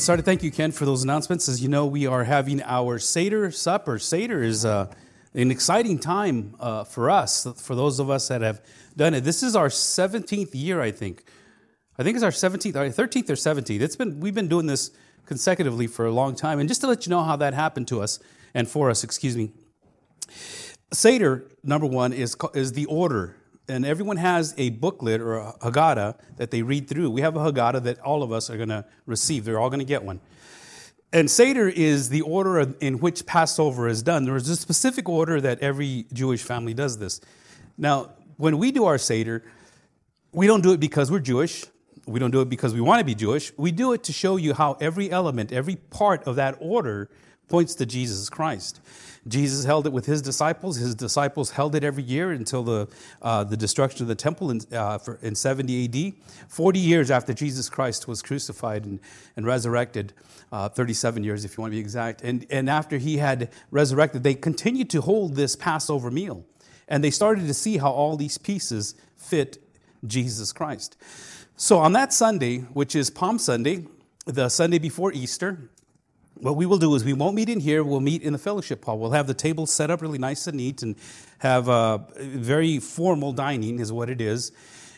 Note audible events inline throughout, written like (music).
get started, thank you, Ken, for those announcements. As you know, we are having our Seder supper. Seder is uh, an exciting time uh, for us, for those of us that have done it. This is our 17th year, I think. I think it's our 17th, our 13th or 17th. It's been, we've been doing this consecutively for a long time. And just to let you know how that happened to us, and for us, excuse me, Seder, number one, is, is the order and everyone has a booklet or a Haggadah that they read through. We have a Haggadah that all of us are going to receive. They're all going to get one. And Seder is the order in which Passover is done. There is a specific order that every Jewish family does this. Now, when we do our Seder, we don't do it because we're Jewish. We don't do it because we want to be Jewish. We do it to show you how every element, every part of that order points to Jesus Christ. Jesus held it with his disciples. His disciples held it every year until the, uh, the destruction of the temple in, uh, for, in 70 AD. 40 years after Jesus Christ was crucified and, and resurrected, uh, 37 years if you want to be exact. And, and after he had resurrected, they continued to hold this Passover meal. And they started to see how all these pieces fit Jesus Christ. So on that Sunday, which is Palm Sunday, the Sunday before Easter, what we will do is we won't meet in here, we'll meet in the fellowship hall. We'll have the table set up really nice and neat and have a very formal dining, is what it is.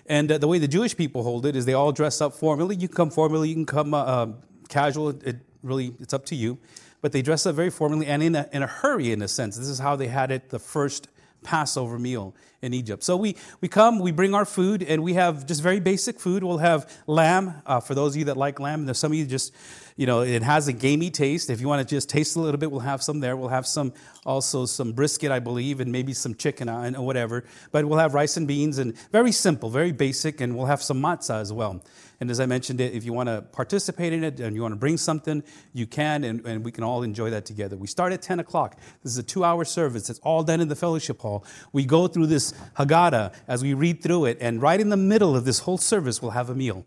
And uh, the way the Jewish people hold it is they all dress up formally. You can come formally, you can come uh, uh, casual. It really, it's up to you. But they dress up very formally and in a, in a hurry, in a sense. This is how they had it the first Passover meal in Egypt. So we, we come, we bring our food, and we have just very basic food. We'll have lamb, uh, for those of you that like lamb. There's some of you just you know, it has a gamey taste. If you want to just taste a little bit, we'll have some there. We'll have some, also some brisket, I believe, and maybe some chicken uh, and whatever. But we'll have rice and beans and very simple, very basic, and we'll have some matzah as well. And as I mentioned, if you want to participate in it and you want to bring something, you can, and, and we can all enjoy that together. We start at 10 o'clock. This is a two hour service. It's all done in the fellowship hall. We go through this Haggadah as we read through it, and right in the middle of this whole service, we'll have a meal.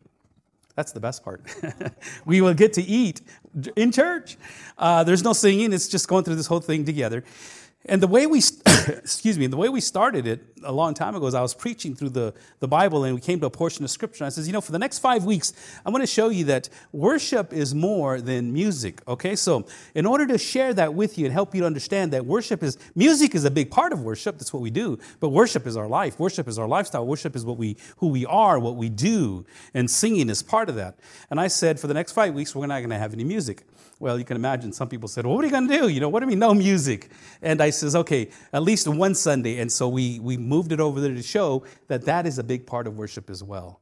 That's the best part. (laughs) we will get to eat in church. Uh, there's no singing, it's just going through this whole thing together. And the way we, (coughs) excuse me, the way we started it a long time ago is I was preaching through the, the Bible and we came to a portion of scripture. And I says, you know, for the next five weeks, I'm going to show you that worship is more than music. Okay, so in order to share that with you and help you to understand that worship is, music is a big part of worship. That's what we do. But worship is our life. Worship is our lifestyle. Worship is what we, who we are, what we do. And singing is part of that. And I said, for the next five weeks, we're not going to have any music. Well, you can imagine some people said, well, what are you going to do? You know, what do mean, no (laughs) music? And I says, okay, at least one Sunday. And so we, we moved it over there to show that that is a big part of worship as well.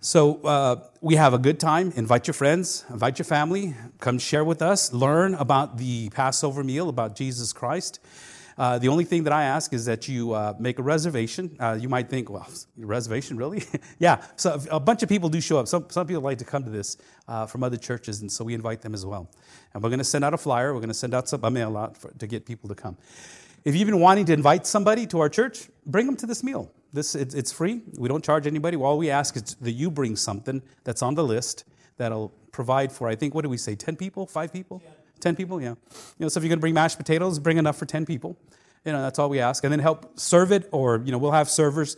So uh, we have a good time. Invite your friends, invite your family, come share with us, learn about the Passover meal, about Jesus Christ. Uh, the only thing that I ask is that you uh, make a reservation. Uh, you might think, well, reservation, really? (laughs) yeah, so a bunch of people do show up. Some, some people like to come to this uh, from other churches, and so we invite them as well. And we're going to send out a flyer. We're going to send out some, a mail out for, to get people to come. If you've been wanting to invite somebody to our church, bring them to this meal. This, it's, it's free. We don't charge anybody. All we ask is that you bring something that's on the list that'll provide for, I think, what do we say, 10 people, five people? Yeah. 10 people, yeah. You know, so if you're going to bring mashed potatoes, bring enough for 10 people. You know, that's all we ask. And then help serve it, or, you know, we'll have servers.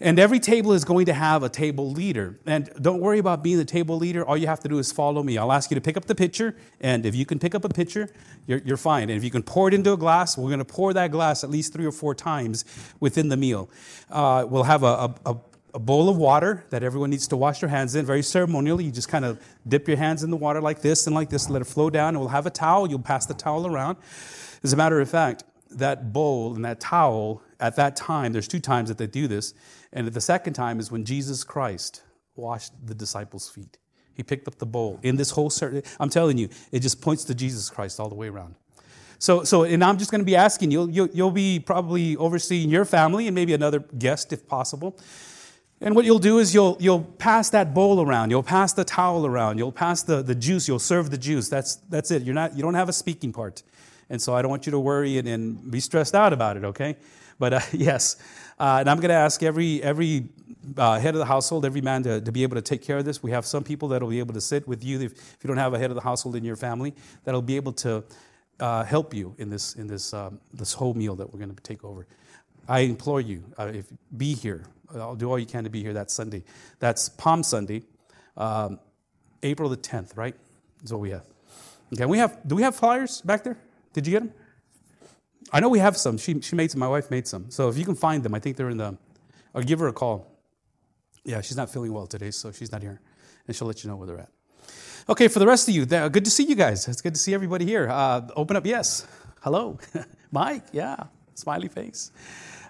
And every table is going to have a table leader. And don't worry about being the table leader. All you have to do is follow me. I'll ask you to pick up the pitcher. And if you can pick up a pitcher, you're, you're fine. And if you can pour it into a glass, we're going to pour that glass at least three or four times within the meal. Uh, we'll have a, a, a bowl of water that everyone needs to wash their hands in very ceremonially. You just kind of dip your hands in the water like this and like this, let it flow down. And we'll have a towel. You'll pass the towel around. As a matter of fact, that bowl and that towel at that time, there's two times that they do this. And the second time is when Jesus Christ washed the disciples' feet. He picked up the bowl. In this whole, I'm telling you, it just points to Jesus Christ all the way around. So, so and I'm just going to be asking you, you'll, you'll be probably overseeing your family and maybe another guest if possible. And what you'll do is you'll, you'll pass that bowl around, you'll pass the towel around, you'll pass the, the juice, you'll serve the juice. That's, that's it. You're not, you don't have a speaking part. And so I don't want you to worry and, and be stressed out about it, okay? But uh, (laughs) yes, uh, and I'm going to ask every, every uh, head of the household, every man to, to be able to take care of this. We have some people that will be able to sit with you if, if you don't have a head of the household in your family, that'll be able to uh, help you in this, in this, um, this whole meal that we're going to take over. I implore you, uh, if be here. I'll do all you can to be here that Sunday. That's Palm Sunday, um, April the 10th, right? That's what we have. Okay, we have, do we have flyers back there? Did you get them? I know we have some. She, she made some. My wife made some. So if you can find them, I think they're in the, or give her a call. Yeah, she's not feeling well today, so she's not here. And she'll let you know where they're at. Okay, for the rest of you, good to see you guys. It's good to see everybody here. Uh, open up, yes. Hello. (laughs) Mike, yeah. Smiley face.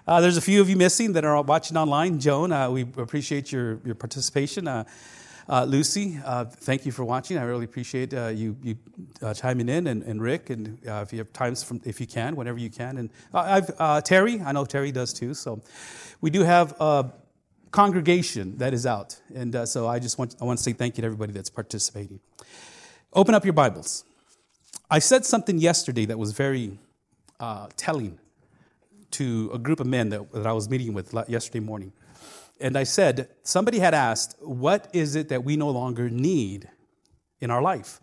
Uh, there's a few of you missing that are watching online. Joan, uh, we appreciate your, your participation. Uh, uh Lucy, uh, thank you for watching. I really appreciate uh, you, you chiming in, and, and Rick, and if you have times, from, if you can, whenever you can. And I've, Terry, I know Terry does too. So we do have a congregation that is out. And so I just want, I want to say thank you to everybody that's participating. Open up your Bibles. I said something yesterday that was very telling to a group of men that, that I was meeting with yesterday morning. And I said, somebody had asked, what is it that we no longer need in our life?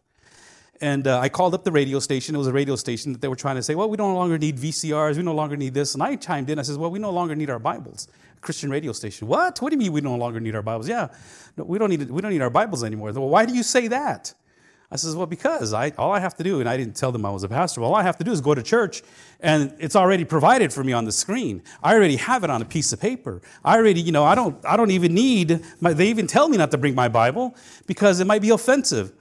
And uh, I called up the radio station. It was a radio station that they were trying to say, well, we no longer need VCRs. We no longer need this. And I chimed in. I said, well, we no longer need our Bibles. Christian radio station. What? What do you mean we no longer need our Bibles? Yeah, no, we, don't need, we don't need our Bibles anymore. Well, why do you say that? I says, well, because I, all I have to do, and I didn't tell them I was a pastor, all I have to do is go to church and it's already provided for me on the screen. I already have it on a piece of paper. I already, you know, I don't, I don't even need, my, they even tell me not to bring my Bible because it might be offensive.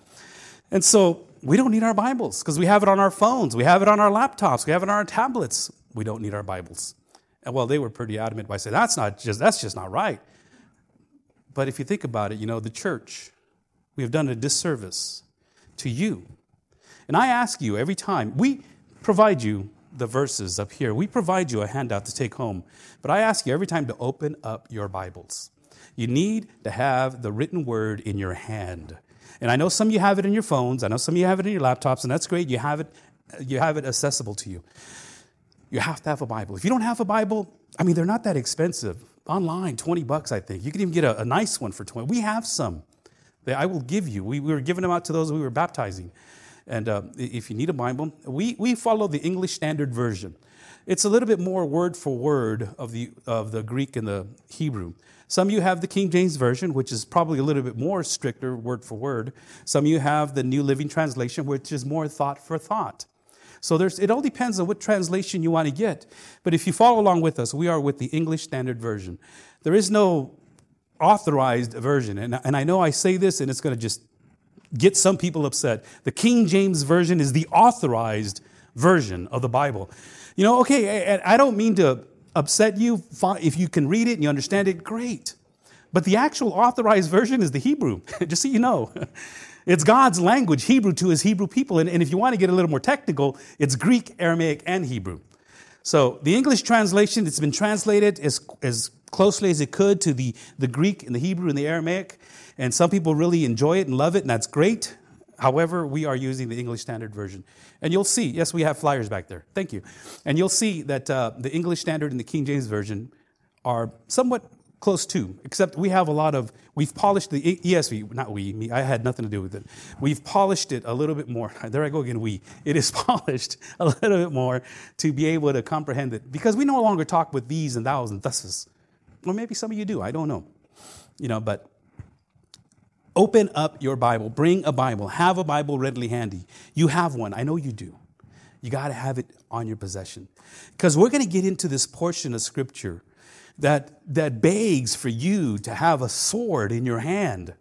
And so we don't need our Bibles because we have it on our phones, we have it on our laptops, we have it on our tablets. We don't need our Bibles. And well, they were pretty adamant by saying, that's not just, that's just not right. But if you think about it, you know, the church, we have done a disservice to you. And I ask you every time, we provide you the verses up here, we provide you a handout to take home. But I ask you every time to open up your Bibles. You need to have the written word in your hand. And I know some of you have it in your phones, I know some of you have it in your laptops, and that's great. You have it, you have it accessible to you. You have to have a Bible. If you don't have a Bible, I mean, they're not that expensive. Online, 20 bucks, I think. You can even get a, a nice one for 20. We have some I will give you. We, we were giving them out to those we were baptizing. And uh, if you need a Bible, we, we follow the English Standard Version. It's a little bit more word for word of the, of the Greek and the Hebrew. Some of you have the King James Version, which is probably a little bit more stricter word for word. Some of you have the New Living Translation, which is more thought for thought. So there's, it all depends on what translation you want to get. But if you follow along with us, we are with the English Standard Version. There is no authorized version. And, and I know I say this and it's going to just get some people upset. The King James Version is the authorized version of the Bible. You know, okay, I don't mean to upset you. If you can read it and you understand it, great. But the actual authorized version is the Hebrew, (laughs) just so you know. (laughs) It's God's language, Hebrew to his Hebrew people. And, and if you want to get a little more technical, it's Greek, Aramaic, and Hebrew. So the English translation, it's been translated as, as closely as it could to the, the Greek and the Hebrew and the Aramaic. And some people really enjoy it and love it, and that's great. However, we are using the English Standard Version. And you'll see, yes, we have flyers back there. Thank you. And you'll see that uh, the English Standard and the King James Version are somewhat close to, except we have a lot of, we've polished the ESV, not we, me, I had nothing to do with it. We've polished it a little bit more. (laughs) There I go again, we. It is (laughs) polished a little bit more to be able to comprehend it because we no longer talk with these and thous and thuses. Or maybe some of you do, I don't know. You know, but open up your Bible, bring a Bible, have a Bible readily handy. You have one, I know you do. You got to have it on your possession. Because we're going to get into this portion of Scripture that, that begs for you to have a sword in your hand.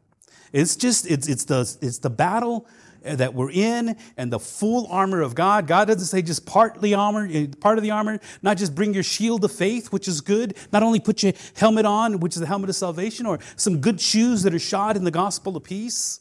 It's just, it's, it's, the, it's the battle that we're in and the full armor of God. God doesn't say just partly armor, eh, part of the armor, not just bring your shield of faith, which is good, not only put your helmet on, which is the helmet of salvation, or some good shoes that are shod in the gospel of peace.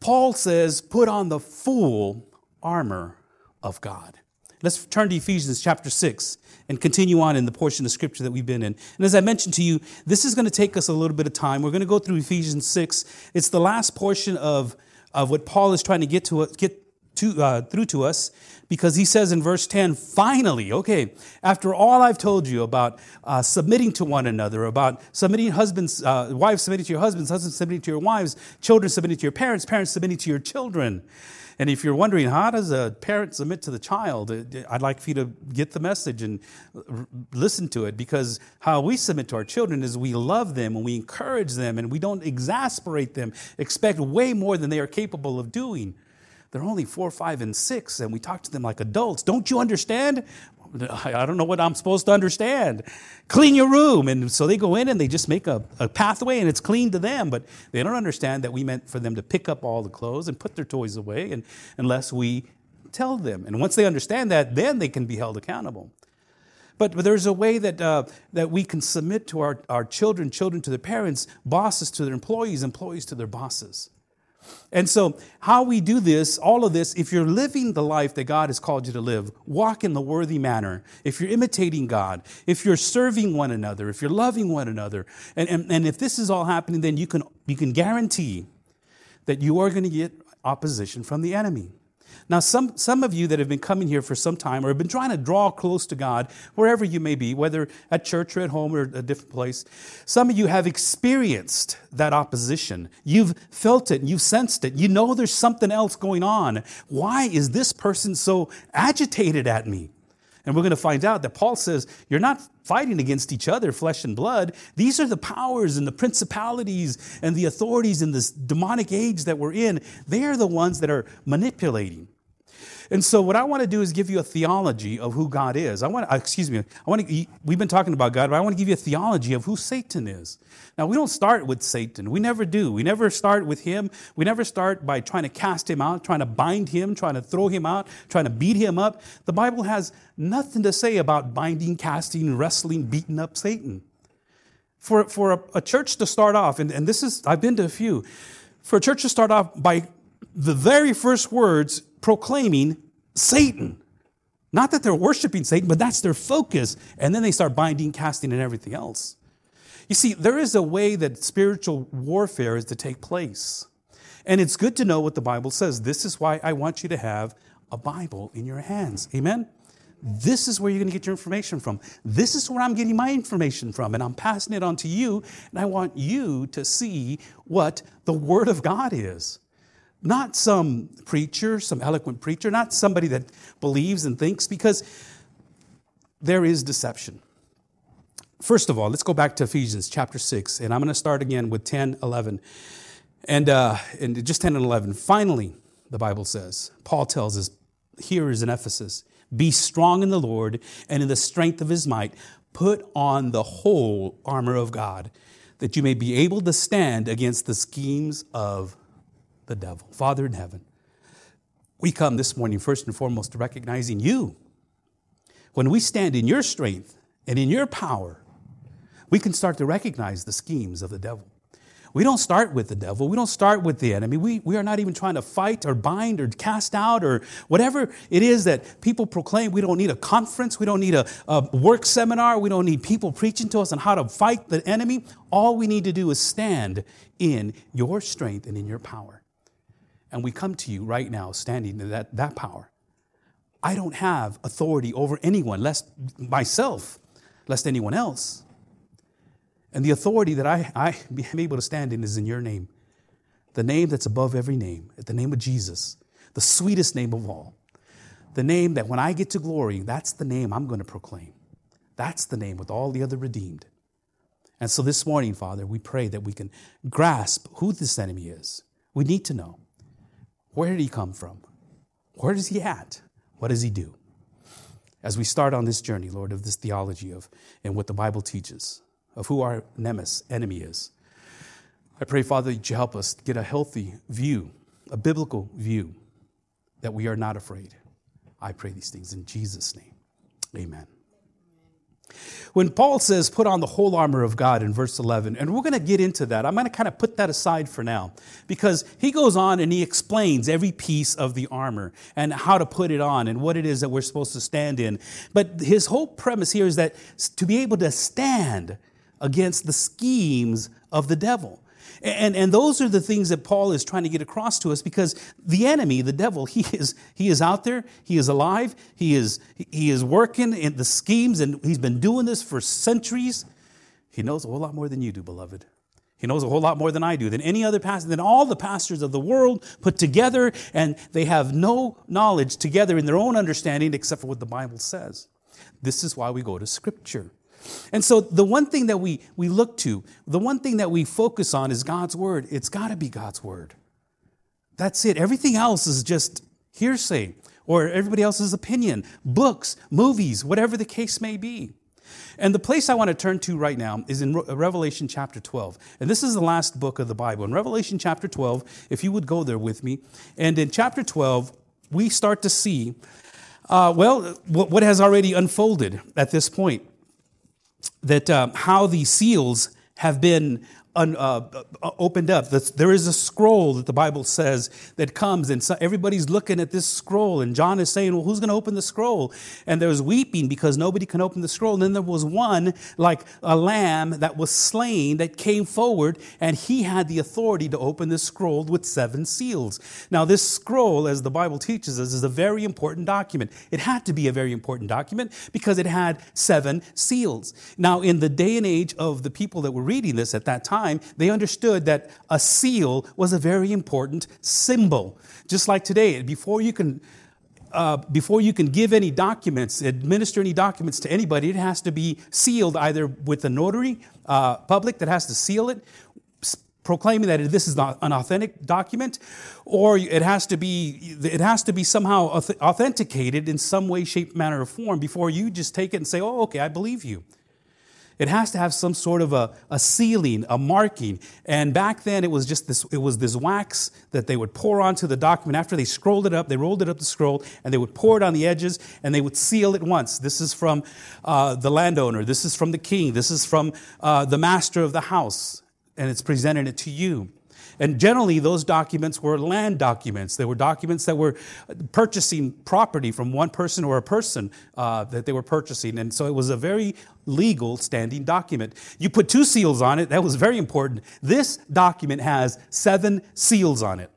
Paul says, put on the full armor of God. Let's turn to Ephesians chapter 6 and continue on in the portion of scripture that we've been in. And as I mentioned to you, this is going to take us a little bit of time. We're going to go through Ephesians 6. It's the last portion of, of what Paul is trying to get to get to, uh, through to us because he says in verse 10 finally okay after all i've told you about uh, submitting to one another about submitting husbands uh, wives submitting to your husbands husbands submitting to your wives children submitting to your parents parents submitting to your children And if you're wondering, how does a parent submit to the child? Uh, I'd like for you to get the message and listen to it because how we submit to our children is we love them and we encourage them and we don't exasperate them, expect way more than they are capable of doing. They're only four, five, and six, and we talk to them like adults. Don't you understand? I don't know what I'm supposed to understand. Clean your room. And so they go in and they just make a, a, pathway and it's clean to them. But they don't understand that we meant for them to pick up all the clothes and put their toys away and, unless we tell them. And once they understand that, then they can be held accountable. But, but there's a way that, uh, that we can submit to our, our children, children to their parents, bosses to their employees, employees to their bosses. And so, how we do this, all of this, if you're living the life that God has called you to live, walk in the worthy manner. If you're imitating God, if you're serving one another, if you're loving one another, and, and, and if this is all happening, then you can, you can guarantee that you are going to get opposition from the enemy. Now, some, some of you that have been coming here for some time or have been trying to draw close to God, wherever you may be, whether at church or at home or a different place, some of you have experienced that opposition. You've felt it, you've sensed it. You know there's something else going on. Why is this person so agitated at me? And we're going to find out that Paul says, You're not fighting against each other, flesh and blood. These are the powers and the principalities and the authorities in this demonic age that we're in. They are the ones that are manipulating. And so, what I want to do is give you a theology of who God is. I want, to, excuse me, I want to. We've been talking about God, but I want to give you a theology of who Satan is. Now, we don't start with Satan. We never do. We never start with him. We never start by trying to cast him out, trying to bind him, trying to throw him out, trying to beat him up. The Bible has nothing to say about binding, casting, wrestling, beating up Satan. For, for a, a church to start off, and, and this is, I've been to a few, for a church to start off by the very first words proclaiming Satan. Not that they're worshiping Satan, but that's their focus. And then they start binding, casting, and everything else. You see, there is a way that spiritual warfare is to take place. And it's good to know what the Bible says. This is why I want you to have a Bible in your hands. Amen? This is where you're going to get your information from. This is where I'm getting my information from, and I'm passing it on to you. And I want you to see what the Word of God is. Not some preacher, some eloquent preacher, not somebody that believes and thinks, because there is deception. First of all, let's go back to Ephesians chapter 6, and I'm going to start again with 10, 11, and, uh, and just 10 and 11. Finally, the Bible says, Paul tells us, here is in Ephesus, be strong in the Lord and in the strength of his might. Put on the whole armor of God, that you may be able to stand against the schemes of the devil. Father in heaven, we come this morning first and foremost to recognizing you. When we stand in your strength and in your power, we can start to recognize the schemes of the devil. We don't start with the devil. We don't start with the enemy. We, we are not even trying to fight or bind or cast out or whatever it is that people proclaim. We don't need a conference. We don't need a, a work seminar. We don't need people preaching to us on how to fight the enemy. All we need to do is stand in your strength and in your power. And we come to you right now standing in that, that power. I don't have authority over anyone, lest myself, lest anyone else. And the authority that I, I am able to stand in is in your name. The name that's above every name, at the name of Jesus, the sweetest name of all. The name that when I get to glory, that's the name I'm going to proclaim. That's the name with all the other redeemed. And so this morning, Father, we pray that we can grasp who this enemy is. We need to know. Where did he come from? Where is he at? What does he do? As we start on this journey, Lord, of this theology of and what the Bible teaches of who our nemesis, enemy is, I pray, Father, that you help us get a healthy view, a biblical view, that we are not afraid. I pray these things in Jesus' name. Amen. When Paul says, put on the whole armor of God in verse 11, and we're going to get into that. I'm going to kind of put that aside for now because he goes on and he explains every piece of the armor and how to put it on and what it is that we're supposed to stand in. But his whole premise here is that to be able to stand against the schemes of the devil. And, and those are the things that Paul is trying to get across to us because the enemy, the devil, (laughs) he is, he is out there, he is alive, he is, he is working in the schemes, and he's been doing this for centuries. He knows a whole lot more than you do, beloved. He knows a whole lot more than I do, than any other pastor, than all the pastors of the world put together, and they have no knowledge together in their own understanding except for what the Bible says. This is why we go to Scripture. And so the one thing that we, we look to, the one thing that we focus on is God's Word. It's got to be God's Word. That's it. Everything else is just hearsay or everybody else's opinion, books, movies, whatever the case may be. And the place I want to turn to right now is in Revelation chapter 12. And this is the last book of the Bible. In Revelation chapter 12, if you would go there with me, and in chapter 12, we start to see, uh, well, what has already unfolded at this point. That uh, how the seals have been un, uh, uh, opened up. There is a scroll that the Bible says that comes, and so everybody's looking at this scroll. And John is saying, Well, who's going to open the scroll? And there's weeping because nobody can open the scroll. And then there was one, like a lamb that was slain, that came forward, and he had the authority to open this scroll with seven seals. Now, this scroll, as the Bible teaches us, is a very important document. It had to be a very important document because it had seven seals. Now, in the day and age of the people that were reading this at that time, time, they understood that a seal was a very important symbol. Just like today, before you can uh, before you can give any documents, administer any documents to anybody, it has to be sealed either with a notary uh, public that has to seal it, proclaiming that this is an authentic document, or it has to be it has to be somehow authenticated in some way, shape, manner, or form before you just take it and say, "Oh, okay, I believe you." It has to have some sort of a, a sealing, a marking. And back then it was just this, it was this wax that they would pour onto the document. After they scrolled it up, they rolled it up the scroll, and they would pour it on the edges, and they would seal it once. This is from uh, the landowner. This is from the king. This is from uh, the master of the house. And it's presented it to you. And generally, those documents were land documents. They were documents that were purchasing property from one person or a person uh, that they were purchasing. And so it was a very legal standing document. You put two seals on it, that was very important. This document has seven seals on it.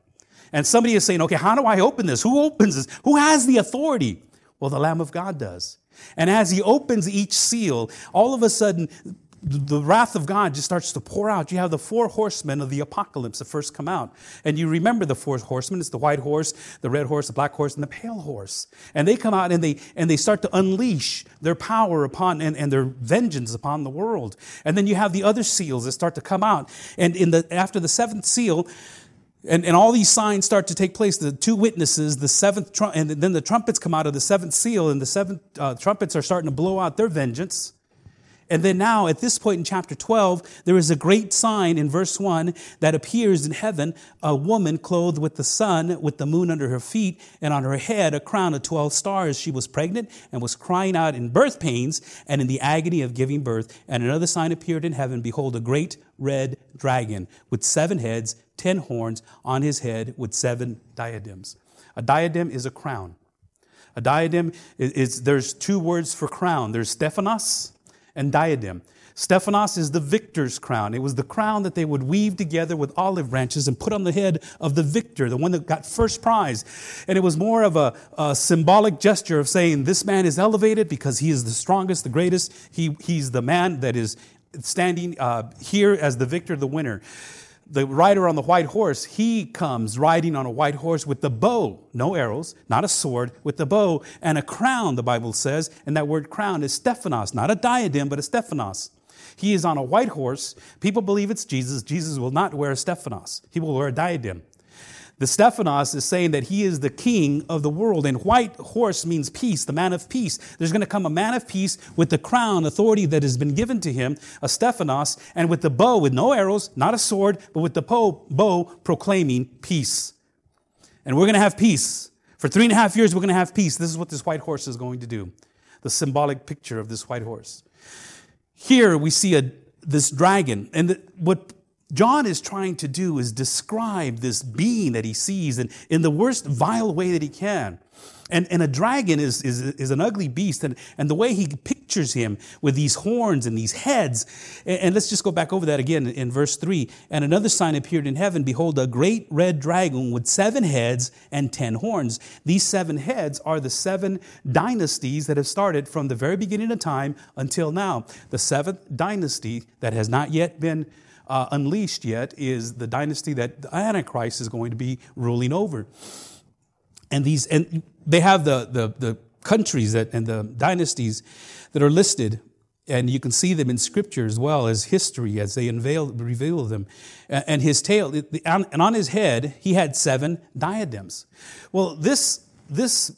And somebody is saying, okay, how do I open this? Who opens this? Who has the authority? Well, the Lamb of God does. And as he opens each seal, all of a sudden, the wrath of God just starts to pour out. You have the four horsemen of the apocalypse that first come out. And you remember the four horsemen. It's the white horse, the red horse, the black horse, and the pale horse. And they come out and they, and they start to unleash their power upon and, and their vengeance upon the world. And then you have the other seals that start to come out. And in the, after the seventh seal, and, and all these signs start to take place. The two witnesses, the seventh, and then the trumpets come out of the seventh seal, and the seventh uh, trumpets are starting to blow out their vengeance. And then now, at this point in chapter 12, there is a great sign in verse 1 that appears in heaven a woman clothed with the sun, with the moon under her feet, and on her head a crown of 12 stars. She was pregnant and was crying out in birth pains and in the agony of giving birth. And another sign appeared in heaven Behold, a great red dragon with seven heads, ten horns on his head, with seven diadems. A diadem is a crown. A diadem is, is there's two words for crown there's Stephanos and diadem. Stephanos is the victor's crown. It was the crown that they would weave together with olive branches and put on the head of the victor, the one that got first prize. And it was more of a, a symbolic gesture of saying, This man is elevated because he is the strongest, the greatest. He, he's the man that is standing uh, here as the victor, the winner the rider on the white horse, he comes riding on a white horse with the bow, no arrows, not a sword, with the bow and a crown, the Bible says. And that word crown is Stephanos, not a diadem, but a Stephanos. He is on a white horse. People believe it's Jesus. Jesus will not wear a Stephanos, he will wear a diadem. The Stephanos is saying that he is the king of the world, and white horse means peace, the man of peace. There's going to come a man of peace with the crown, authority that has been given to him, a Stephanos, and with the bow, with no arrows, not a sword, but with the bow, proclaiming peace. And we're going to have peace. For three and a half years, we're going to have peace. This is what this white horse is going to do. The symbolic picture of this white horse. Here we see a, this dragon, and the, what John is trying to do is describe this being that he sees in, in the worst vile way that he can. And, and a dragon is, is, is an ugly beast. And, and the way he pictures him with these horns and these heads. And, and let's just go back over that again in, in verse 3. And another sign appeared in heaven Behold, a great red dragon with seven heads and ten horns. These seven heads are the seven dynasties that have started from the very beginning of time until now. The seventh dynasty that has not yet been uh, unleashed yet is the dynasty that the Antichrist is going to be ruling over. And these, and they have the, the, the countries that, and the dynasties that are listed and you can see them in scripture as well as history as they unveil, reveal them. And his tail, and on his head, he had seven diadems. Well, this, this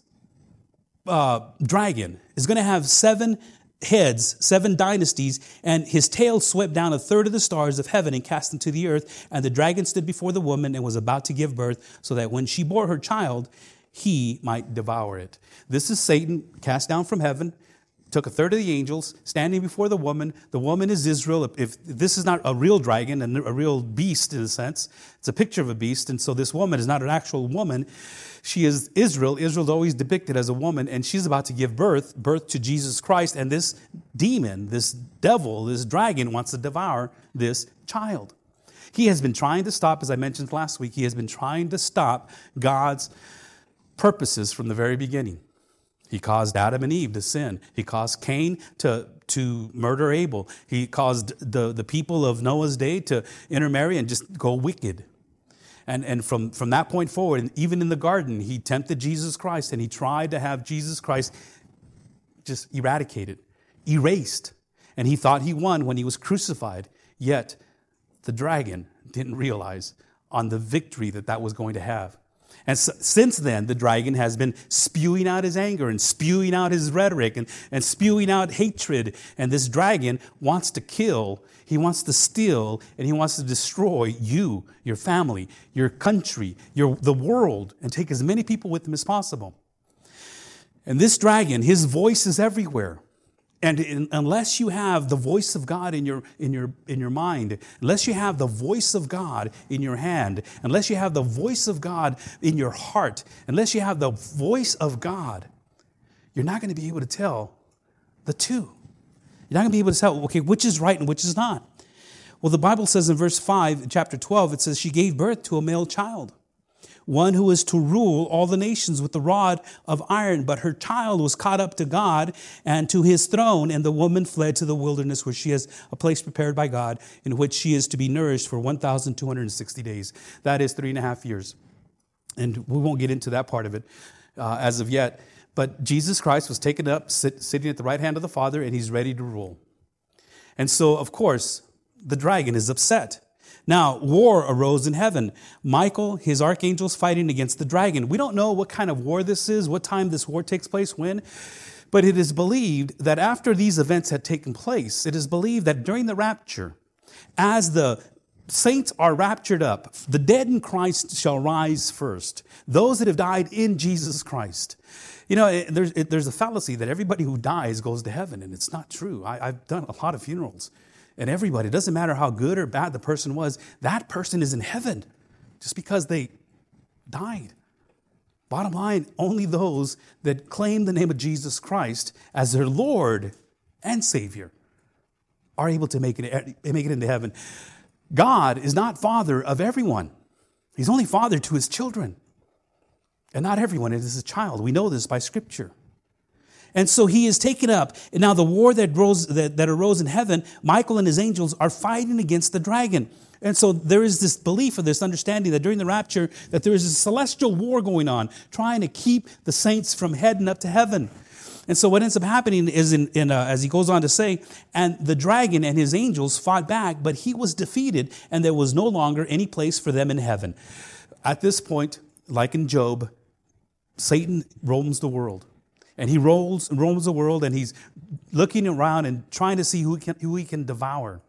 uh, dragon is going to have seven heads, seven dynasties, and his tail swept down a third of the stars of heaven and cast them to the earth. And the dragon stood before the woman and was about to give birth, so that when she bore her child, he might devour it. This is Satan cast down from heaven took a third of the angels standing before the woman. The woman is Israel. If this is not a real dragon and a real beast in a sense, it's a picture of a beast. And so this woman is not an actual woman. She is Israel. Israel's always depicted as a woman, and she's about to give birth, birth to Jesus Christ. And this demon, this devil, this dragon wants to devour this child. He has been trying to stop, as I mentioned last week, he has been trying to stop God's purposes from the very beginning. He caused Adam and Eve to sin. He caused Cain to, to murder Abel. He caused the, the people of Noah's day to intermarry and just go wicked. And, and from, from that point forward, and even in the garden, he tempted Jesus Christ and he tried to have Jesus Christ just eradicated, erased. And he thought he won when he was crucified. Yet the dragon didn't realize on the victory that that was going to have. And so, since then, the dragon has been spewing out his anger and spewing out his rhetoric and, and spewing out hatred. And this dragon wants to kill, he wants to steal, and he wants to destroy you, your family, your country, your, the world, and take as many people with him as possible. And this dragon, his voice is everywhere. And in, unless you have the voice of God in your, in, your, in your mind, unless you have the voice of God in your hand, unless you have the voice of God in your heart, unless you have the voice of God, you're not going to be able to tell the two. You're not going to be able to tell, okay, which is right and which is not. Well, the Bible says in verse 5, chapter 12, it says, She gave birth to a male child one who is to rule all the nations with the rod of iron. But her child was caught up to God and to his throne, and the woman fled to the wilderness where she has a place prepared by God in which she is to be nourished for 1,260 days. That is three and a half years. And we won't get into that part of it uh, as of yet. But Jesus Christ was taken up, sit, sitting at the right hand of the Father, and he's ready to rule. And so, of course, the dragon is upset. Now, war arose in heaven. Michael, his archangels fighting against the dragon. We don't know what kind of war this is, what time this war takes place, when, but it is believed that after these events had taken place, it is believed that during the rapture, as the saints are raptured up, the dead in Christ shall rise first, those that have died in Jesus Christ. You know, there's, there's a fallacy that everybody who dies goes to heaven, and it's not true. I, I've done a lot of funerals and everybody, it doesn't matter how good or bad the person was, that person is in heaven just because they died. Bottom line, only those that claim the name of Jesus Christ as their Lord and Savior are able to make it, eh, make it into heaven. God is not father of everyone. He's only father to his children. And not everyone is a child. We know this by scripture. And so he is taken up. And now the war that, rose, that, that arose in heaven, Michael and his angels are fighting against the dragon. And so there is this belief or this understanding that during the rapture, that there is a celestial war going on, trying to keep the saints from heading up to heaven. And so what ends up happening is, in, in uh, as he goes on to say, and the dragon and his angels fought back, but he was defeated, and there was no longer any place for them in heaven. At this point, like in Job, Satan roams the world and he rolls roams the world and he's looking around and trying to see who he can, who he can devour.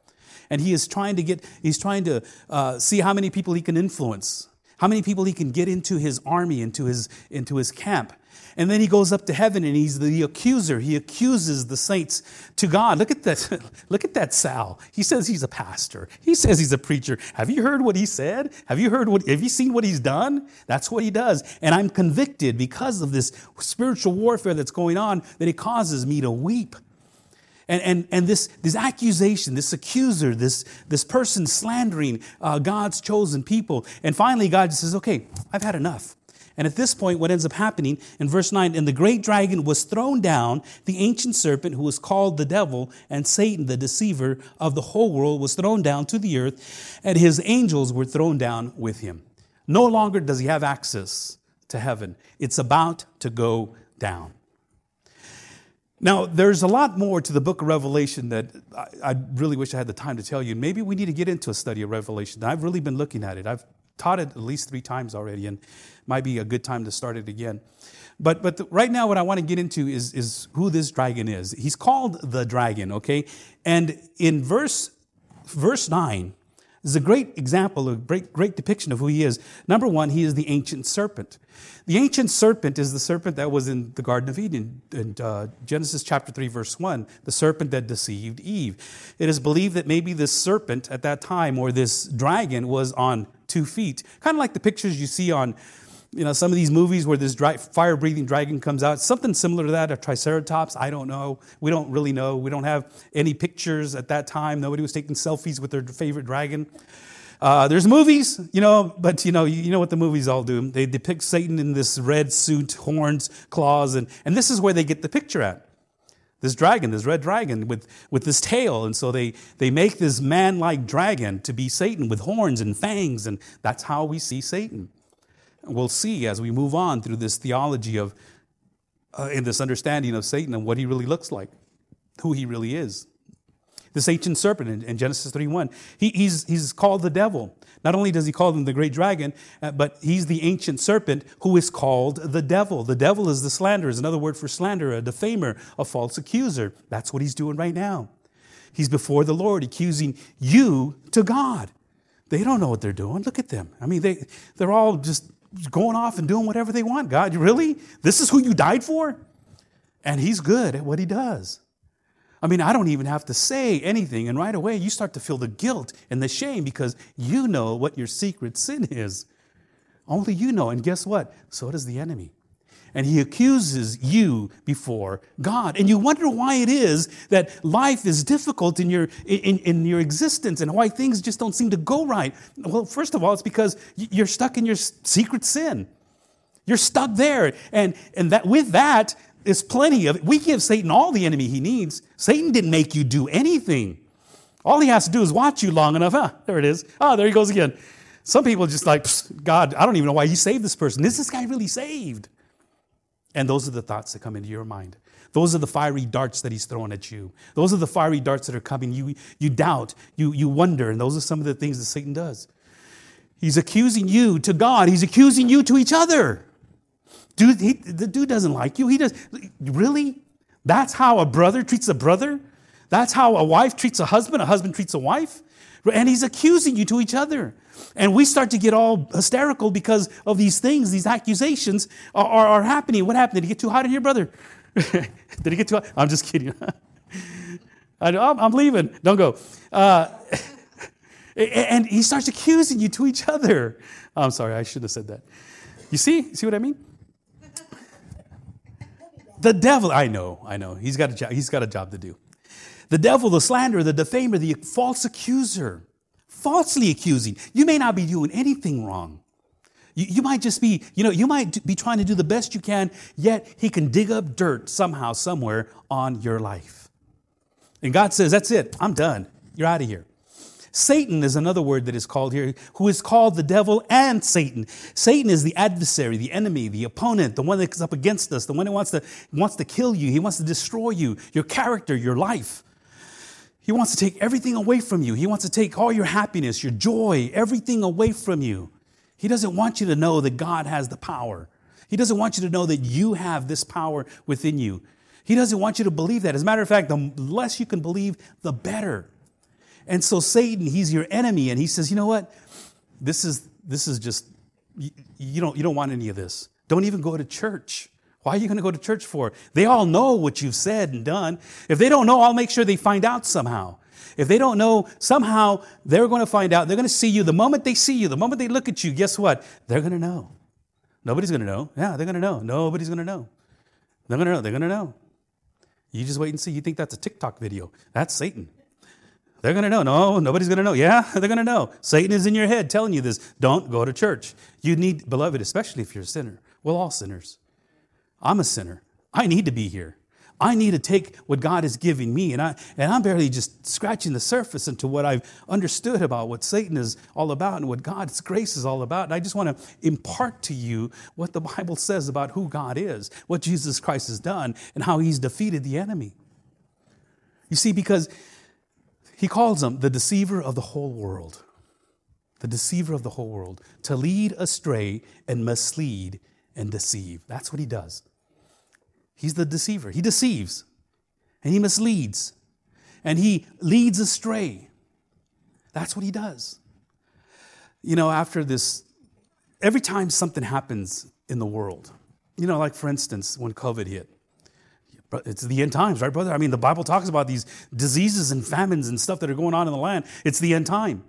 And he is trying to get he's trying to uh, see how many people he can influence how many people he can get into his army into his into his camp and then he goes up to heaven and he's the accuser. He accuses the saints to God. Look at that. (laughs) Look at that Sal. He says he's a pastor. He says he's a preacher. Have you heard what he said? Have you heard what, have you seen what he's done? That's what he does. And I'm convicted because of this spiritual warfare that's going on that it causes me to weep. And, and, and this, this accusation, this accuser, this, this person slandering uh, God's chosen people. And finally, God says, okay, I've had enough. And at this point, what ends up happening in verse 9, and the great dragon was thrown down, the ancient serpent who was called the devil, and Satan, the deceiver of the whole world, was thrown down to the earth, and his angels were thrown down with him. No longer does he have access to heaven, it's about to go down. Now, there's a lot more to the book of Revelation that I, I, really wish I had the time to tell you. Maybe we need to get into a study of Revelation. I've really been looking at it. I've taught it at least three times already, and might be a good time to start it again. But, but the, right now, what I want to get into is, is who this dragon is. He's called the dragon, okay? And in verse, verse 9, is a great example, a great, great depiction of who he is. Number one, he is the ancient serpent. The ancient serpent is the serpent that was in the Garden of Eden in uh, Genesis chapter 3, verse 1, the serpent that deceived Eve. It is believed that maybe this serpent at that time, or this dragon, was on two feet, kind of like the pictures you see on you know, some of these movies where this dry, fire breathing dragon comes out, something similar to that, a triceratops, I don't know. We don't really know. We don't have any pictures at that time. Nobody was taking selfies with their favorite dragon. Uh, there's movies, you know, but you know, you, know what the movies all do. They depict Satan in this red suit, horns, claws, and, and this is where they get the picture at. This dragon, this red dragon with, with this tail. And so they, they make this man like dragon to be Satan with horns and fangs, and that's how we see Satan. We'll see as we move on through this theology of, uh, in this understanding of Satan and what he really looks like, who he really is. This ancient serpent in, in Genesis 3:1, he, he's, he's called the devil. Not only does he call him the great dragon, uh, but he's the ancient serpent who is called the devil. The devil is the slanderer, is another word for slanderer, a defamer, a false accuser. That's what he's doing right now. He's before the Lord, accusing you to God. They don't know what they're doing. Look at them. I mean, they, they're all just going off and doing whatever they want. God, really? This is who you died for? And he's good at what he does. I mean, I don't even have to say anything. And right away, you start to feel the guilt and the shame because you know what your secret sin is. Only you know. And guess what? So does the enemy. And he accuses you before God. And you wonder why it is that life is difficult in your, in, in your existence and why things just don't seem to go right. Well, first of all, it's because you're stuck in your secret sin. You're stuck there. And, and that, with that, there's plenty of. We give Satan all the enemy he needs. Satan didn't make you do anything. All he has to do is watch you long enough. Ah, there it is. Oh, there he goes again. Some people just like, God, I don't even know why you saved this person. Is this guy really saved? And those are the thoughts that come into your mind. Those are the fiery darts that he's throwing at you. Those are the fiery darts that are coming. You, you doubt, you, you wonder, and those are some of the things that Satan does. He's accusing you to God, he's accusing you to each other. Dude, he, the dude doesn't like you. He does. Really? That's how a brother treats a brother? That's how a wife treats a husband, a husband treats a wife? And he's accusing you to each other. And we start to get all hysterical because of these things, these accusations are, are, are happening. What happened? Did he get too hot in here, brother? (laughs) Did he get too hot? I'm just kidding. (laughs) I, am leaving. Don't go. Uh, (laughs) and he starts accusing you to each other. I'm sorry, I shouldn't have said that. You see? See what I mean? The devil, I know, I know. He's got a job, he's got a job to do. The devil, the slanderer, the defamer, the false accuser, falsely accusing. You may not be doing anything wrong. You, you might just be, you know, you might be trying to do the best you can, yet he can dig up dirt somehow, somewhere on your life. And God says, That's it, I'm done. You're out of here. Satan is another word that is called here, who is called the devil and Satan. Satan is the adversary, the enemy, the opponent, the one that comes up against us, the one that wants to, wants to kill you. He wants to destroy you, your character, your life. He wants to take everything away from you. He wants to take all your happiness, your joy, everything away from you. He doesn't want you to know that God has the power. He doesn't want you to know that you have this power within you. He doesn't want you to believe that. As a matter of fact, the less you can believe, the better. And so Satan, he's your enemy, and he says, you know what? This is this is just you, you don't you don't want any of this. Don't even go to church. Why are you going to go to church for? They all know what you've said and done. If they don't know, I'll make sure they find out somehow. If they don't know, somehow they're going to find out. They're going to see you. The moment they see you, the moment they look at you, guess what? They're going to know. Nobody's going to know. Yeah, they're going to know. Nobody's going to know. They're going to know. They're going to know. You just wait and see. You think that's a TikTok video. That's Satan. They're going to know. No, nobody's going to know. Yeah, (laughs) they're going to know. Satan is in your head telling you this. Don't go to church. You need, beloved, especially if you're a sinner. We're all sinners. I'm a sinner. I need to be here. I need to take what God is giving me, and, I, and I'm barely just scratching the surface into what I've understood about what Satan is all about and what God's grace is all about. And I just want to impart to you what the Bible says about who God is, what Jesus Christ has done, and how he's defeated the enemy. You see, because he calls him the deceiver of the whole world, the deceiver of the whole world, to lead astray and mislead and deceive. That's what he does. He's the deceiver. He deceives and he misleads and he leads astray. That's what he does. You know, after this, every time something happens in the world, you know, like for instance, when COVID hit, it's the end times, right, brother? I mean, the Bible talks about these diseases and famines and stuff that are going on in the land. It's the end time.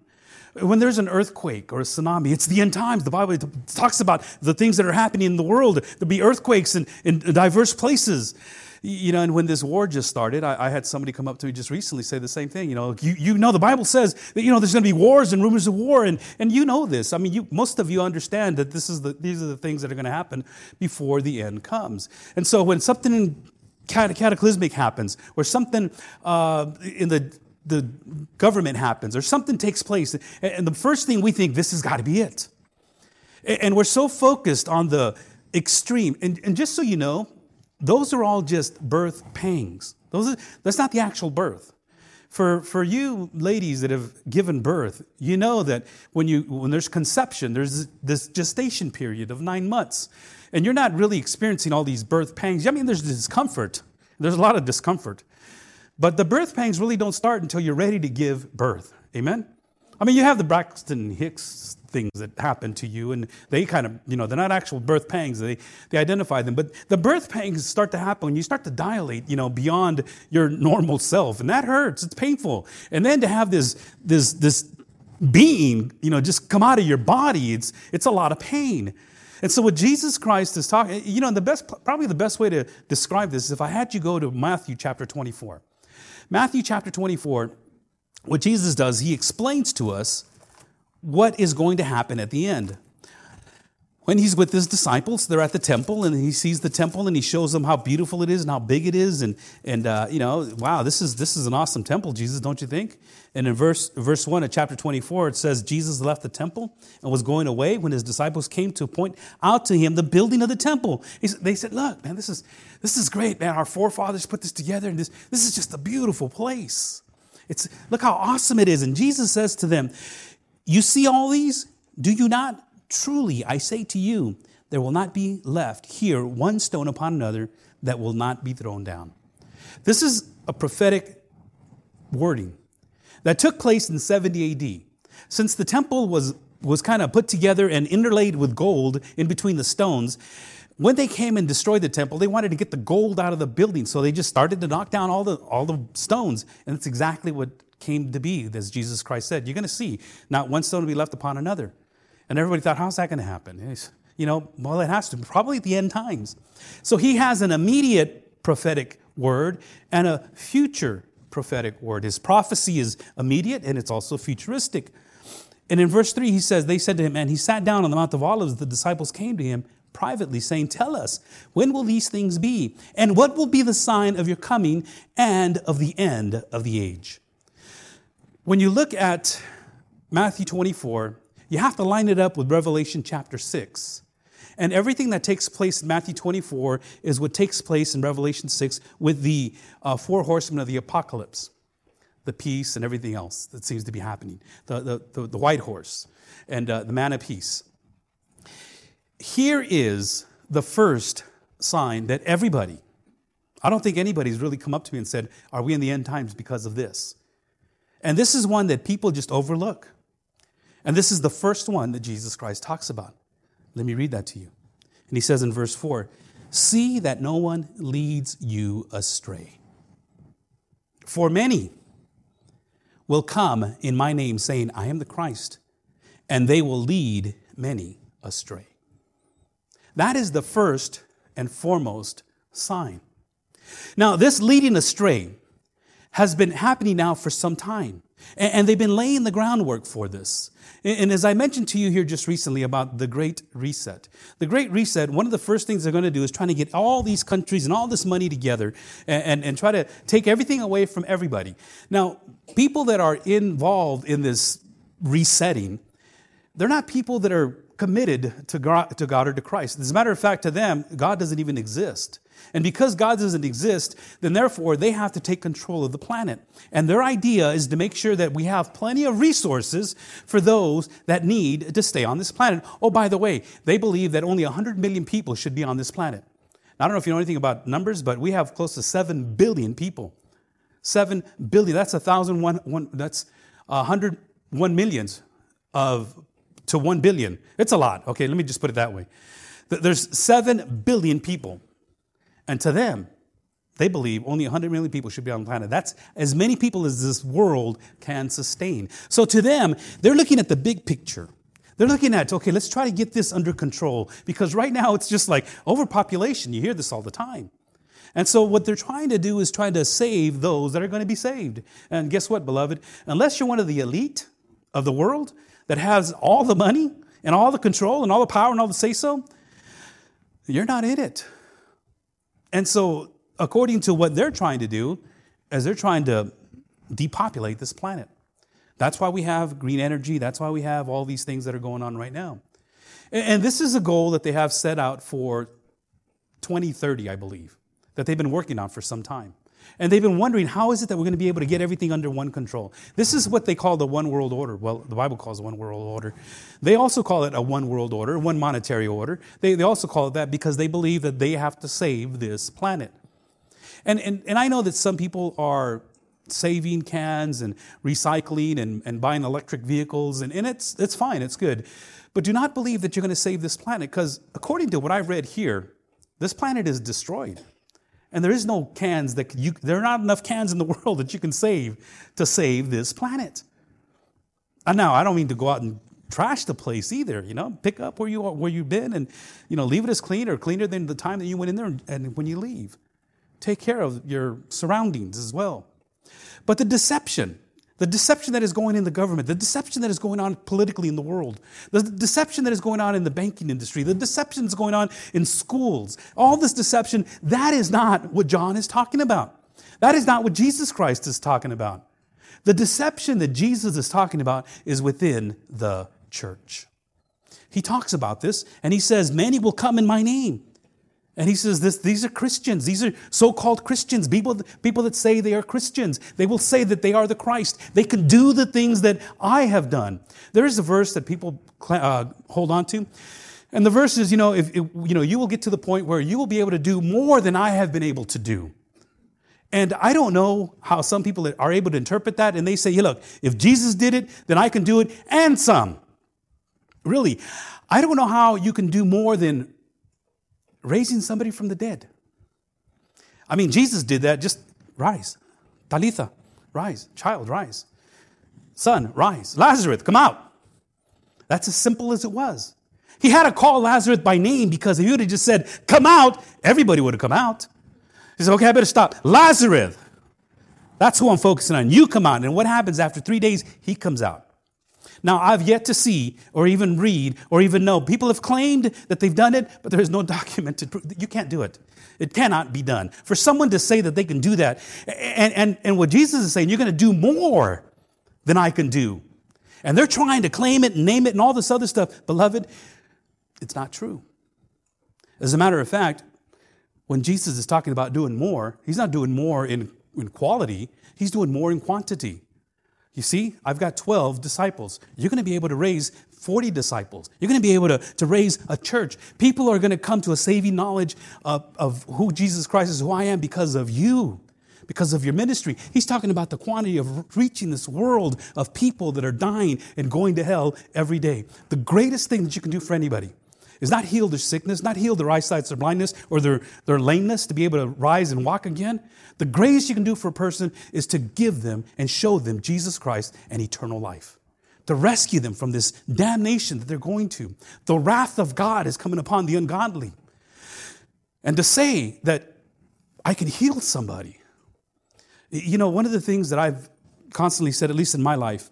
When there's an earthquake or a tsunami, it's the end times. The Bible talks about the things that are happening in the world. There'll be earthquakes in, in diverse places. You know, and when this war just started, I, I, had somebody come up to me just recently say the same thing. You know, you, you know, the Bible says that, you know, there's going to be wars and rumors of war. And, and you know this. I mean, you, most of you understand that this is the, these are the things that are going to happen before the end comes. And so when something cataclysmic happens, or something uh, in the the government happens or something takes place. And the first thing we think, this has got to be it. And we're so focused on the extreme. And, and just so you know, those are all just birth pangs. Those are, that's not the actual birth. For, for you ladies that have given birth, you know that when, you, when there's conception, there's this gestation period of nine months. And you're not really experiencing all these birth pangs. I mean, there's discomfort. There's a lot of discomfort. But the birth pangs really don't start until you're ready to give birth. Amen? I mean, you have the Braxton Hicks things that happen to you, and they kind of, you know, they're not actual birth pangs, they, they identify them. But the birth pangs start to happen when you start to dilate, you know, beyond your normal self. And that hurts, it's painful. And then to have this, this, this being, you know, just come out of your body, it's, it's a lot of pain. And so what Jesus Christ is talking, you know, the best, probably the best way to describe this is if I had you go to Matthew chapter 24. Matthew chapter 24, what Jesus does, he explains to us what is going to happen at the end. When he's with his disciples, they're at the temple, and he sees the temple, and he shows them how beautiful it is and how big it is, and and uh, you know, wow, this is this is an awesome temple, Jesus, don't you think? And in verse verse one of chapter twenty four, it says Jesus left the temple and was going away when his disciples came to point out to him the building of the temple. They said, "Look, man, this is this is great, man. Our forefathers put this together, and this this is just a beautiful place. It's look how awesome it is." And Jesus says to them, "You see all these? Do you not?" Truly, I say to you, there will not be left here one stone upon another that will not be thrown down. This is a prophetic wording that took place in 70 AD. Since the temple was, was kind of put together and interlaid with gold in between the stones, when they came and destroyed the temple, they wanted to get the gold out of the building, so they just started to knock down all the, all the stones. And that's exactly what came to be, as Jesus Christ said. You're going to see not one stone will be left upon another. And everybody thought, how's that going to happen? You know, well, it has to, probably at the end times. So he has an immediate prophetic word and a future prophetic word. His prophecy is immediate and it's also futuristic. And in verse 3, he says, They said to him, and he sat down on the Mount of Olives. The disciples came to him privately, saying, Tell us, when will these things be? And what will be the sign of your coming and of the end of the age? When you look at Matthew 24, you have to line it up with Revelation chapter 6. And everything that takes place in Matthew 24 is what takes place in Revelation 6 with the uh, four horsemen of the apocalypse the peace and everything else that seems to be happening, the, the, the, the white horse and uh, the man of peace. Here is the first sign that everybody, I don't think anybody's really come up to me and said, Are we in the end times because of this? And this is one that people just overlook. And this is the first one that Jesus Christ talks about. Let me read that to you. And he says in verse 4 See that no one leads you astray. For many will come in my name, saying, I am the Christ, and they will lead many astray. That is the first and foremost sign. Now, this leading astray has been happening now for some time. And they've been laying the groundwork for this. And as I mentioned to you here just recently about the Great Reset, the Great Reset, one of the first things they're going to do is trying to get all these countries and all this money together and, and, and try to take everything away from everybody. Now, people that are involved in this resetting, they're not people that are committed to God, to God or to Christ. As a matter of fact, to them, God doesn't even exist. And because God doesn't exist, then therefore they have to take control of the planet. And their idea is to make sure that we have plenty of resources for those that need to stay on this planet. Oh, by the way, they believe that only 100 million people should be on this planet. I don't know if you know anything about numbers, but we have close to 7 billion people. 7 billion, that's a thousand one, one that's a hundred one millions of to 1 billion. It's a lot. Okay, let me just put it that way. There's 7 billion people. And to them, they believe only 100 million people should be on the planet. That's as many people as this world can sustain. So to them, they're looking at the big picture. They're looking at, okay, let's try to get this under control because right now it's just like overpopulation. You hear this all the time. And so what they're trying to do is trying to save those that are going to be saved. And guess what, beloved? Unless you're one of the elite of the world that has all the money and all the control and all the power and all the say so, you're not in it. And so, according to what they're trying to do, as they're trying to depopulate this planet, that's why we have green energy. That's why we have all these things that are going on right now. And this is a goal that they have set out for 2030, I believe, that they've been working on for some time. And they've been wondering, how is it that we're going to be able to get everything under one control? This is what they call the one world order. Well, the Bible calls one world order. They also call it a one world order, one monetary order. They, they also call it that because they believe that they have to save this planet. And, and, and I know that some people are saving cans and recycling and, and buying electric vehicles, and, and it's, it's fine, it's good. But do not believe that you're going to save this planet because, according to what I read here, this planet is destroyed. And there is no cans that you, there are not enough cans in the (laughs) world that you can save to save this planet. And now, I don't mean to go out and trash the place either, you know, pick up where, you are, where you've been and, you know, leave it as clean or cleaner than the time that you went in there and, and when you leave. Take care of your surroundings as well. But the deception, the deception that is going in the government, the deception that is going on politically in the world, the deception that is going on in the banking industry, the deception that's going on in schools, all this deception, that is not what John is talking about. That is not what Jesus Christ is talking about. The deception that Jesus is talking about is within the church. He talks about this and he says, Many will come in my name. And he says this, these are Christians. These are so-called Christians, people, people that say they are Christians. They will say that they are the Christ. They can do the things that I have done. There is a verse that people uh, hold on to. And the verse is, you know, if, you know, you will get to the point where you will be able to do more than I have been able to do. And I don't know how some people are able to interpret that. And they say, yeah, look, if Jesus did it, then I can do it and some. Really, I don't know how you can do more than raising somebody from the dead. I mean, Jesus did that. Just rise. Talitha, rise. Child, rise. Son, rise. Lazarus, come out. That's as simple as it was. He had to call Lazarus by name because if he would have just said, come out, everybody would have come out. He said, okay, I better stop. Lazarus, that's who I'm focusing on. You come out. And what happens after three days? He comes out. Now, I've yet to see or even read or even know. People have claimed that they've done it, but there is no (laughs) documented proof. You can't do it. It cannot be done. For someone to say that they can do that, and, and, and what Jesus is saying, you're going to do more than I can do. And they're trying to claim it and name it and all this other stuff. Beloved, it's not true. As a matter of fact, when Jesus is talking about doing more, he's not doing more in, in quality, he's doing more in quantity. You see, I've got 12 disciples. You're going to be able to raise 40 disciples. You're going to be able to, to raise a church. People are going to come to a saving knowledge of, of who Jesus Christ is, who I am, because of you, because of your ministry. He's talking about the quantity of reaching this world of people that are dying and going to hell every day. The greatest thing that you can do for anybody is not heal their sickness, not heal their eyesight, their blindness, or their, their lameness to be able to rise and walk again. The greatest you can do for a person is to give them and show them Jesus Christ and eternal life. To rescue them from this damnation that they're going to. The wrath of God is coming upon the ungodly. And to say that I can heal somebody. You know, one of the things that I've constantly said, at least in my life,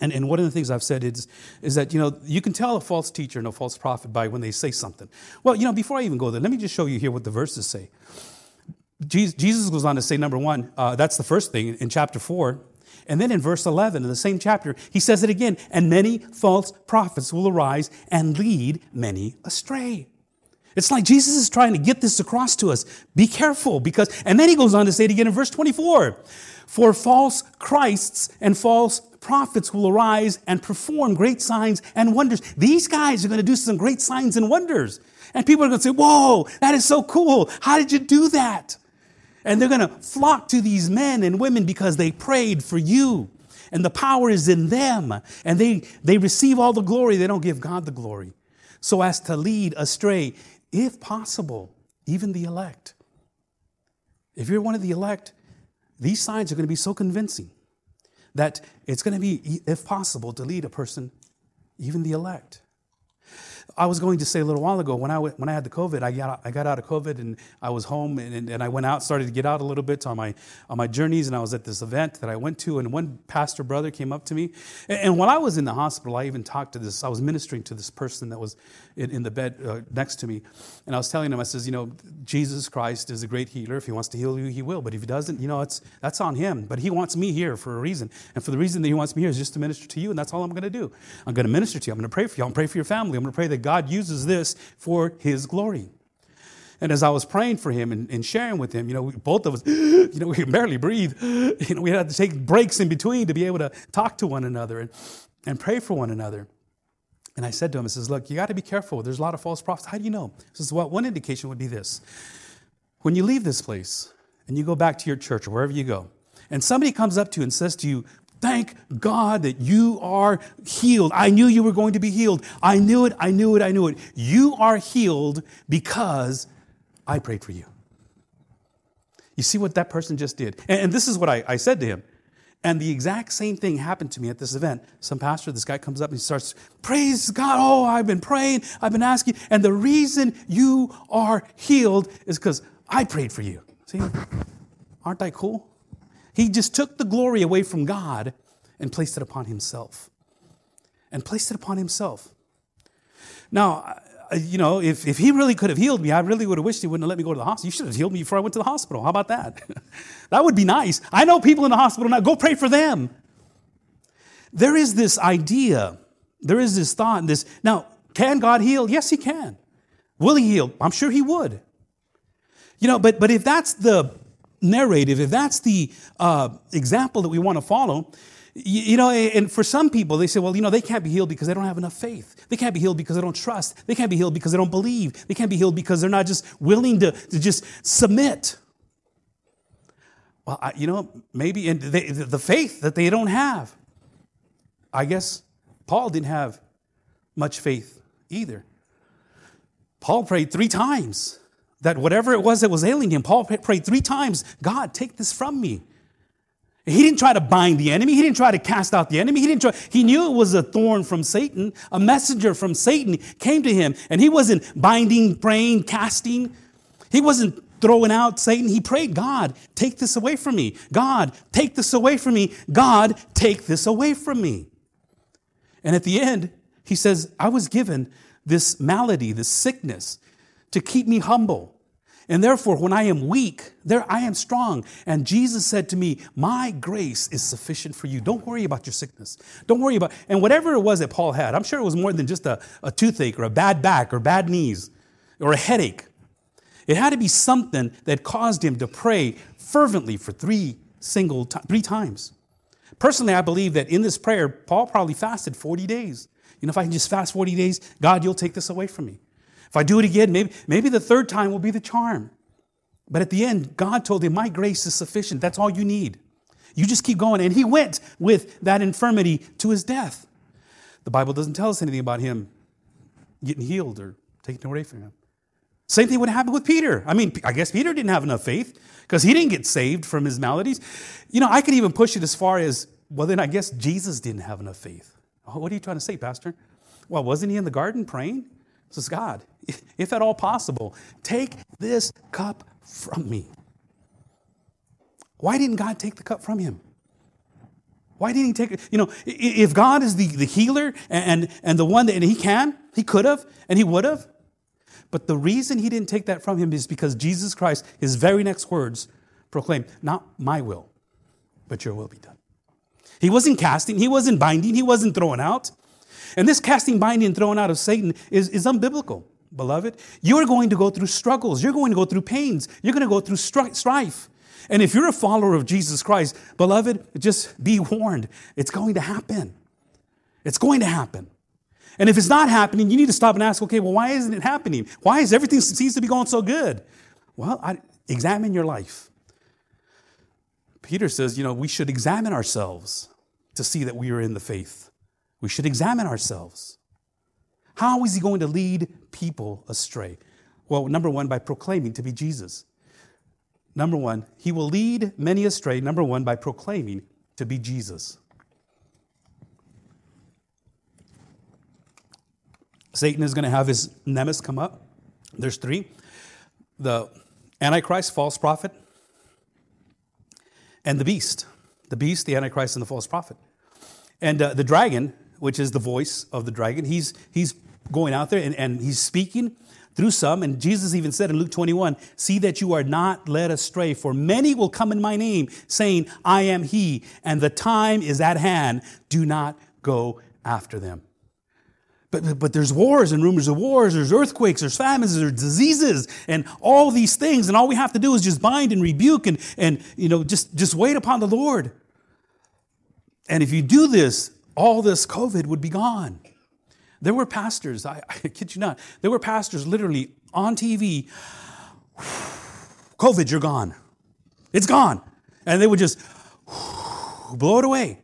and, and one of the things I've said is, is that, you know, you can tell a false teacher and a false prophet by when they say something. Well, you know, before I even go there, let me just show you here what the verses say. Jesus goes on to say, number one, uh, that's the first thing in chapter four. And then in verse 11 in the same chapter, he says it again, and many false prophets will arise and lead many astray. It's like Jesus is trying to get this across to us. Be careful because, and then he goes on to say it again in verse 24 for false Christs and false prophets will arise and perform great signs and wonders. These guys are going to do some great signs and wonders. And people are going to say, Whoa, that is so cool. How did you do that? And they're going to flock to these men and women because they prayed for you. And the power is in them. And they, they receive all the glory. They don't give God the glory. So as to lead astray if possible, even the elect. If you're one of the elect, these signs are going to be so convincing that it's going to be, if possible, to lead a person, even the elect. I was going to say a little while ago when I, when I had the COVID, I got, I got out of COVID and I was home and, and I went out, started to get out a little bit on my, on my journeys. And I was at this event that I went to, and one pastor brother came up to me. And, and while I was in the hospital, I even talked to this, I was ministering to this person that was in, in the bed uh, next to me. And I was telling him, I says, you know, Jesus Christ is a great healer. If he wants to heal you, he will. But if he doesn't, you know, it's, that's on him. But he wants me here for a reason. And for the reason that he wants me here is just to minister to you. And that's all I'm going to do. I'm going to minister to you. I'm going to pray for you. I'm going to pray for your family. I'm going to pray that God uses this for his glory. And as I was praying for him and, and sharing with him, you know, we, both of us, (gasps) you know, we could barely breathe. (laughs) You know, we had to take breaks in between to be able to talk to one another and, and pray for one another. And I said to him, I says, look, you got to be careful. There's a lot of false prophets. How do you know? He says, well, one indication would be this. When you leave this place and you go back to your church or wherever you go, and somebody comes up to you and says to you, Thank God that you are healed. I knew you were going to be healed. I knew it, I knew it, I knew it. You are healed because I prayed for you. You see what that person just did? And, this is what I, I said to him. And the exact same thing happened to me at this event. Some pastor, this guy comes up and he starts, Praise God. Oh, I've been praying. I've been asking. And the reason you are healed is because I prayed for you. See? Aren't I cool? He just took the glory away from God and placed it upon himself. And placed it upon himself. Now, you know, if, if he really could have healed me, I really would have wished he wouldn't have let me go to the hospital. You should have healed me before I went to the hospital. How about that? (laughs) that would be nice. I know people in the hospital now. Go pray for them. There is this idea, there is this thought, and this. Now, can God heal? Yes, He can. Will He heal? I'm sure He would. You know, but but if that's the narrative, if that's the uh, example that we want to follow, you know, and for some people, they say, well, you know, they can't be healed because they don't have enough faith. They can't be healed because they don't trust. They can't be healed because they don't believe. They can't be healed because they're not just willing to, to just submit. Well, I, you know, maybe in they, the faith that they don't have. I guess Paul didn't have much faith either. Paul prayed three times that whatever it was that was ailing him, Paul prayed three times God, take this from me. He didn't try to bind the enemy. He didn't try to cast out the enemy. He didn't try, he knew it was a thorn from Satan. A messenger from Satan came to him and he wasn't binding, praying, casting. He wasn't throwing out Satan. He prayed, God, take this away from me. God, take this away from me. God, take this away from me. And at the end, he says, I was given this malady, this sickness to keep me humble and therefore, when I am weak, there I am strong. And Jesus said to me, My grace is sufficient for you. Don't worry about your sickness. Don't worry about, and whatever it was that Paul had, I'm sure it was more than just a, a toothache or a bad back or bad knees or a headache. It had to be something that caused him to pray fervently for three single three times. Personally, I believe that in this prayer, Paul probably fasted 40 days. You know, if I can just fast 40 days, God, you'll take this away from me. If I do it again, maybe, maybe the third time will be the charm. But at the end, God told him, My grace is sufficient. That's all you need. You just keep going. And he went with that infirmity to his death. The Bible doesn't tell us anything about him getting healed or taken away from him. Same thing would happen with Peter. I mean, I guess Peter didn't have enough faith because he didn't get saved from his maladies. You know, I could even push it as far as, well, then I guess Jesus didn't have enough faith. What are you trying to say, Pastor? Well, wasn't he in the garden praying? Says God, if at all possible, take this cup from me. Why didn't God take the cup from him? Why didn't he take it? You know, if God is the, the healer and, and the one that, and he can, he could have, and he would have. But the reason he didn't take that from him is because Jesus Christ, his very next words, proclaimed, Not my will, but your will be done. He wasn't casting, he wasn't binding, he wasn't throwing out. And this casting, binding, and throwing out of Satan is, is unbiblical, beloved. You're going to go through struggles, you're going to go through pains, you're going to go through strife. And if you're a follower of Jesus Christ, beloved, just be warned. It's going to happen. It's going to happen. And if it's not happening, you need to stop and ask, okay, well, why isn't it happening? Why is everything seems to be going so good? Well, I, examine your life. Peter says, you know, we should examine ourselves to see that we are in the faith. We should examine ourselves. How is he going to lead people astray? Well, number one, by proclaiming to be Jesus. Number one, he will lead many astray, number one, by proclaiming to be Jesus. Satan is going to have his nemesis come up. There's three the Antichrist, false prophet, and the beast. The beast, the Antichrist, and the false prophet. And uh, the dragon, which is the voice of the dragon, he's, he's going out there and, and he's speaking through some. And Jesus even said in Luke 21 See that you are not led astray, for many will come in my name, saying, I am he, and the time is at hand. Do not go after them. But, but there's wars and rumors of wars, there's earthquakes, there's famines, there's diseases, and all these things. And all we have to do is just bind and rebuke and, and you know, just, just wait upon the Lord. And if you do this, all this COVID would be gone. There were pastors, I, (laughs) I kid you not, there were pastors literally on TV, (sighs) COVID, you're gone. It's gone. And they would just (sighs) blow it away.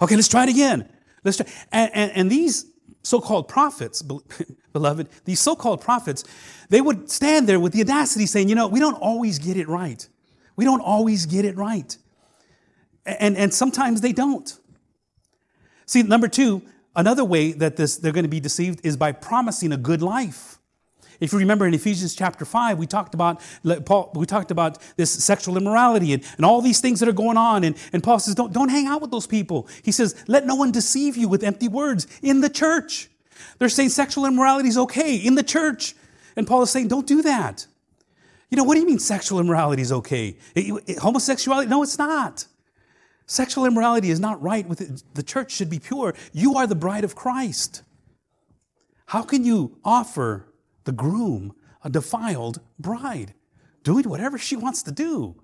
Okay, let's try it again. Let's try. And, and, and these so-called prophets, (laughs) beloved, these so-called prophets, they would stand there with the audacity saying, you know, we don't always get it right. We don't always get it right. And, and sometimes they don't. See, number two, Another way that this, they're going to be deceived is by promising a good life. If you remember in Ephesians chapter 5, we talked about, Paul, we talked about this sexual immorality and, and all these things that are going on. And, and Paul says, don't, don't hang out with those people. He says, let no one deceive you with empty words in the church. They're saying sexual immorality is okay in the church. And Paul is saying, don't do that. You know, what do you mean sexual immorality is okay? It, it, homosexuality? No, it's not. Sexual immorality is not right. The church should be pure. You are the bride of Christ. How can you offer the groom a defiled bride, doing whatever she wants to do?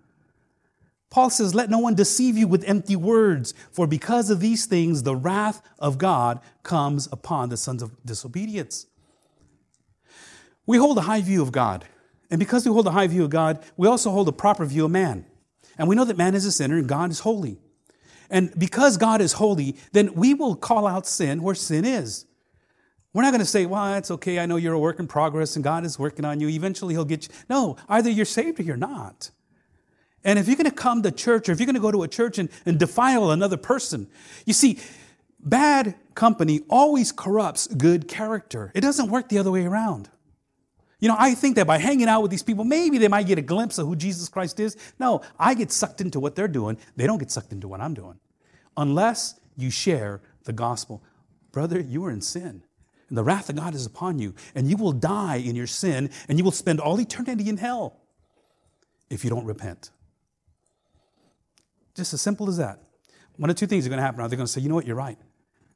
Paul says, Let no one deceive you with empty words, for because of these things the wrath of God comes upon the sons of disobedience. We hold a high view of God. And because we hold a high view of God, we also hold a proper view of man. And we know that man is a sinner and God is holy. And because God is holy, then we will call out sin where sin is. We're not going to say, well, it's okay. I know you're a work in progress and God is working on you. Eventually he'll get you. No, either you're saved or you're not. And if you're going to come to church or if you're going to go to a church and, and defile another person, you see, bad company always corrupts good character. It doesn't work the other way around. You know, I think that by hanging out with these people, maybe they might get a glimpse of who Jesus Christ is. No, I get sucked into what they're doing. They don't get sucked into what I'm doing. Unless you share the gospel. Brother, you are in sin. And the wrath of God is upon you. And you will die in your sin. And you will spend all eternity in hell if you don't repent. Just as simple as that. One of two things are going to happen. Are they going to say, you know what, you're right.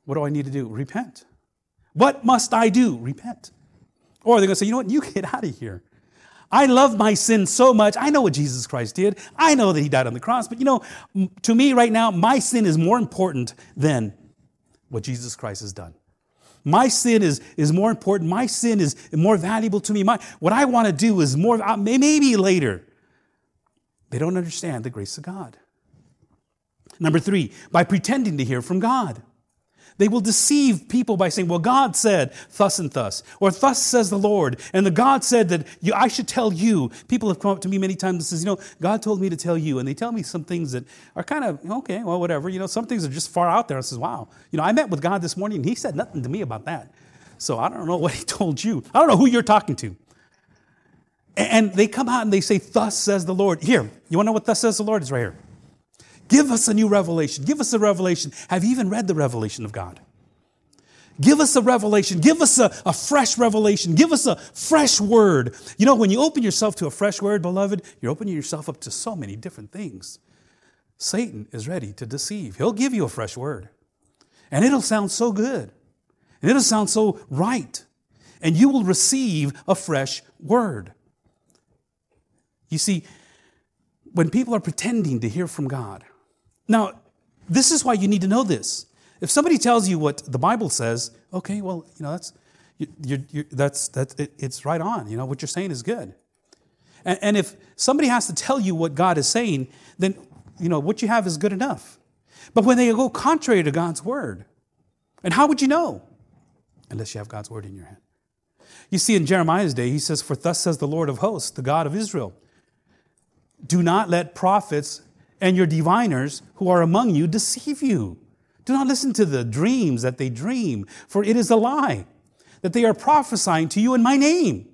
What do I need to do? Repent. What must I do? Repent. Or they're going to say, you know what, you get out of here. I love my sin so much. I know what Jesus Christ did. I know that he died on the cross. But you know, to me right now, my sin is more important than what Jesus Christ has done. My sin is, is more important. My sin is more valuable to me. My, what I want to do is more, uh, maybe later. They don't understand the grace of God. Number three, by pretending to hear from God. They will deceive people by saying, well, God said thus and thus, or thus says the Lord, and the God said that you, I should tell you. People have come up to me many times and says, you know, God told me to tell you, and they tell me some things that are kind of, okay, well, whatever. You know, some things are just far out there. I says, wow. You know, I met with God this morning, and he said nothing to me about that. So I don't know what he (laughs) told you. I don't know who you're talking to. And they come out and they say, thus says the Lord. Here, you want to know what thus says the Lord is right here. Give us a new revelation. Give us a revelation. Have you even read the revelation of God? Give us a revelation. Give us a, a fresh revelation. Give us a fresh word. You know, when you open yourself to a fresh word, beloved, you're opening yourself up to so many different things. Satan is ready to deceive. He'll give you a fresh word, and it'll sound so good, and it'll sound so right, and you will receive a fresh word. You see, when people are pretending to hear from God, now, this is why you need to know this. If somebody tells you what the Bible says, okay, well, you know, that's, you're, you're, that's, that's it, it's right on. You know, what you're saying is good. And, and if somebody has to tell you what God is saying, then, you know, what you have is good enough. But when they go contrary to God's word, and how would you know? Unless you have God's word in your hand. You see, in Jeremiah's day, he says, For thus says the Lord of hosts, the God of Israel, do not let prophets and your diviners who are among you deceive you. Do not listen to the dreams that they dream, for it is a lie that they are prophesying to you in my name.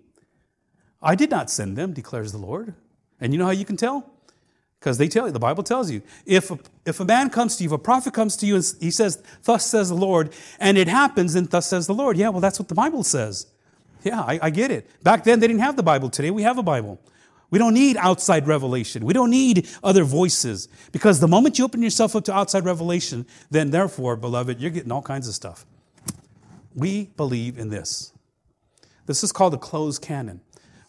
I did not send them, declares the Lord. And you know how you can tell? Because they tell you, the Bible tells you. If a, if a man comes to you, if a prophet comes to you and he says, Thus says the Lord, and it happens, then thus says the Lord. Yeah, well, that's what the Bible says. Yeah, I, I get it. Back then, they didn't have the Bible. Today, we have a Bible. We don't need outside revelation. We don't need other voices. Because the moment you open yourself up to outside revelation, then therefore, beloved, you're getting all kinds of stuff. We believe in this. This is called a closed canon.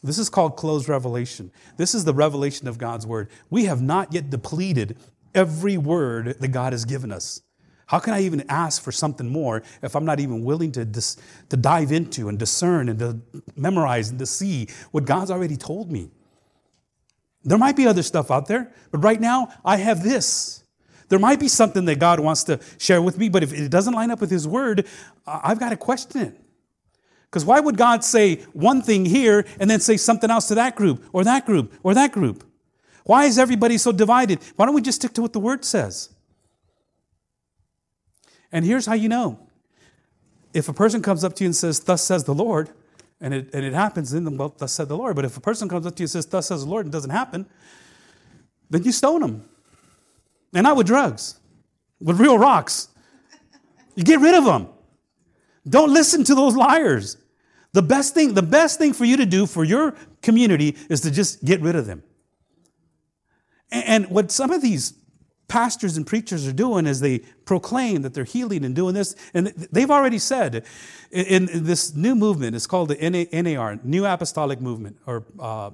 This is called closed revelation. This is the revelation of God's word. We have not yet depleted every word that God has given us. How can I even ask for something more if I'm not even willing to, dis- to dive into and discern and to memorize and to see what God's already told me? There might be other stuff out there, but right now I have this. There might be something that God wants to share with me, but if it doesn't line up with His Word, I've got to question it. Because why would God say one thing here and then say something else to that group or that group or that group? Why is everybody so divided? Why don't we just stick to what the Word says? And here's how you know. If a person comes up to you and says, Thus says the Lord, and it, and it happens, then well, thus said the Lord. But if a person comes up to you and says, Thus says the Lord, and it doesn't happen, then you stone them. And not with drugs, with real rocks. You get rid of them. Don't listen to those liars. The best thing, the best thing for you to do for your community is to just get rid of them. And what some of these pastors and preachers are doing is they proclaim that they're healing and doing this. And they've already said in, in this new movement, it's called the NAR, New Apostolic Movement, or uh,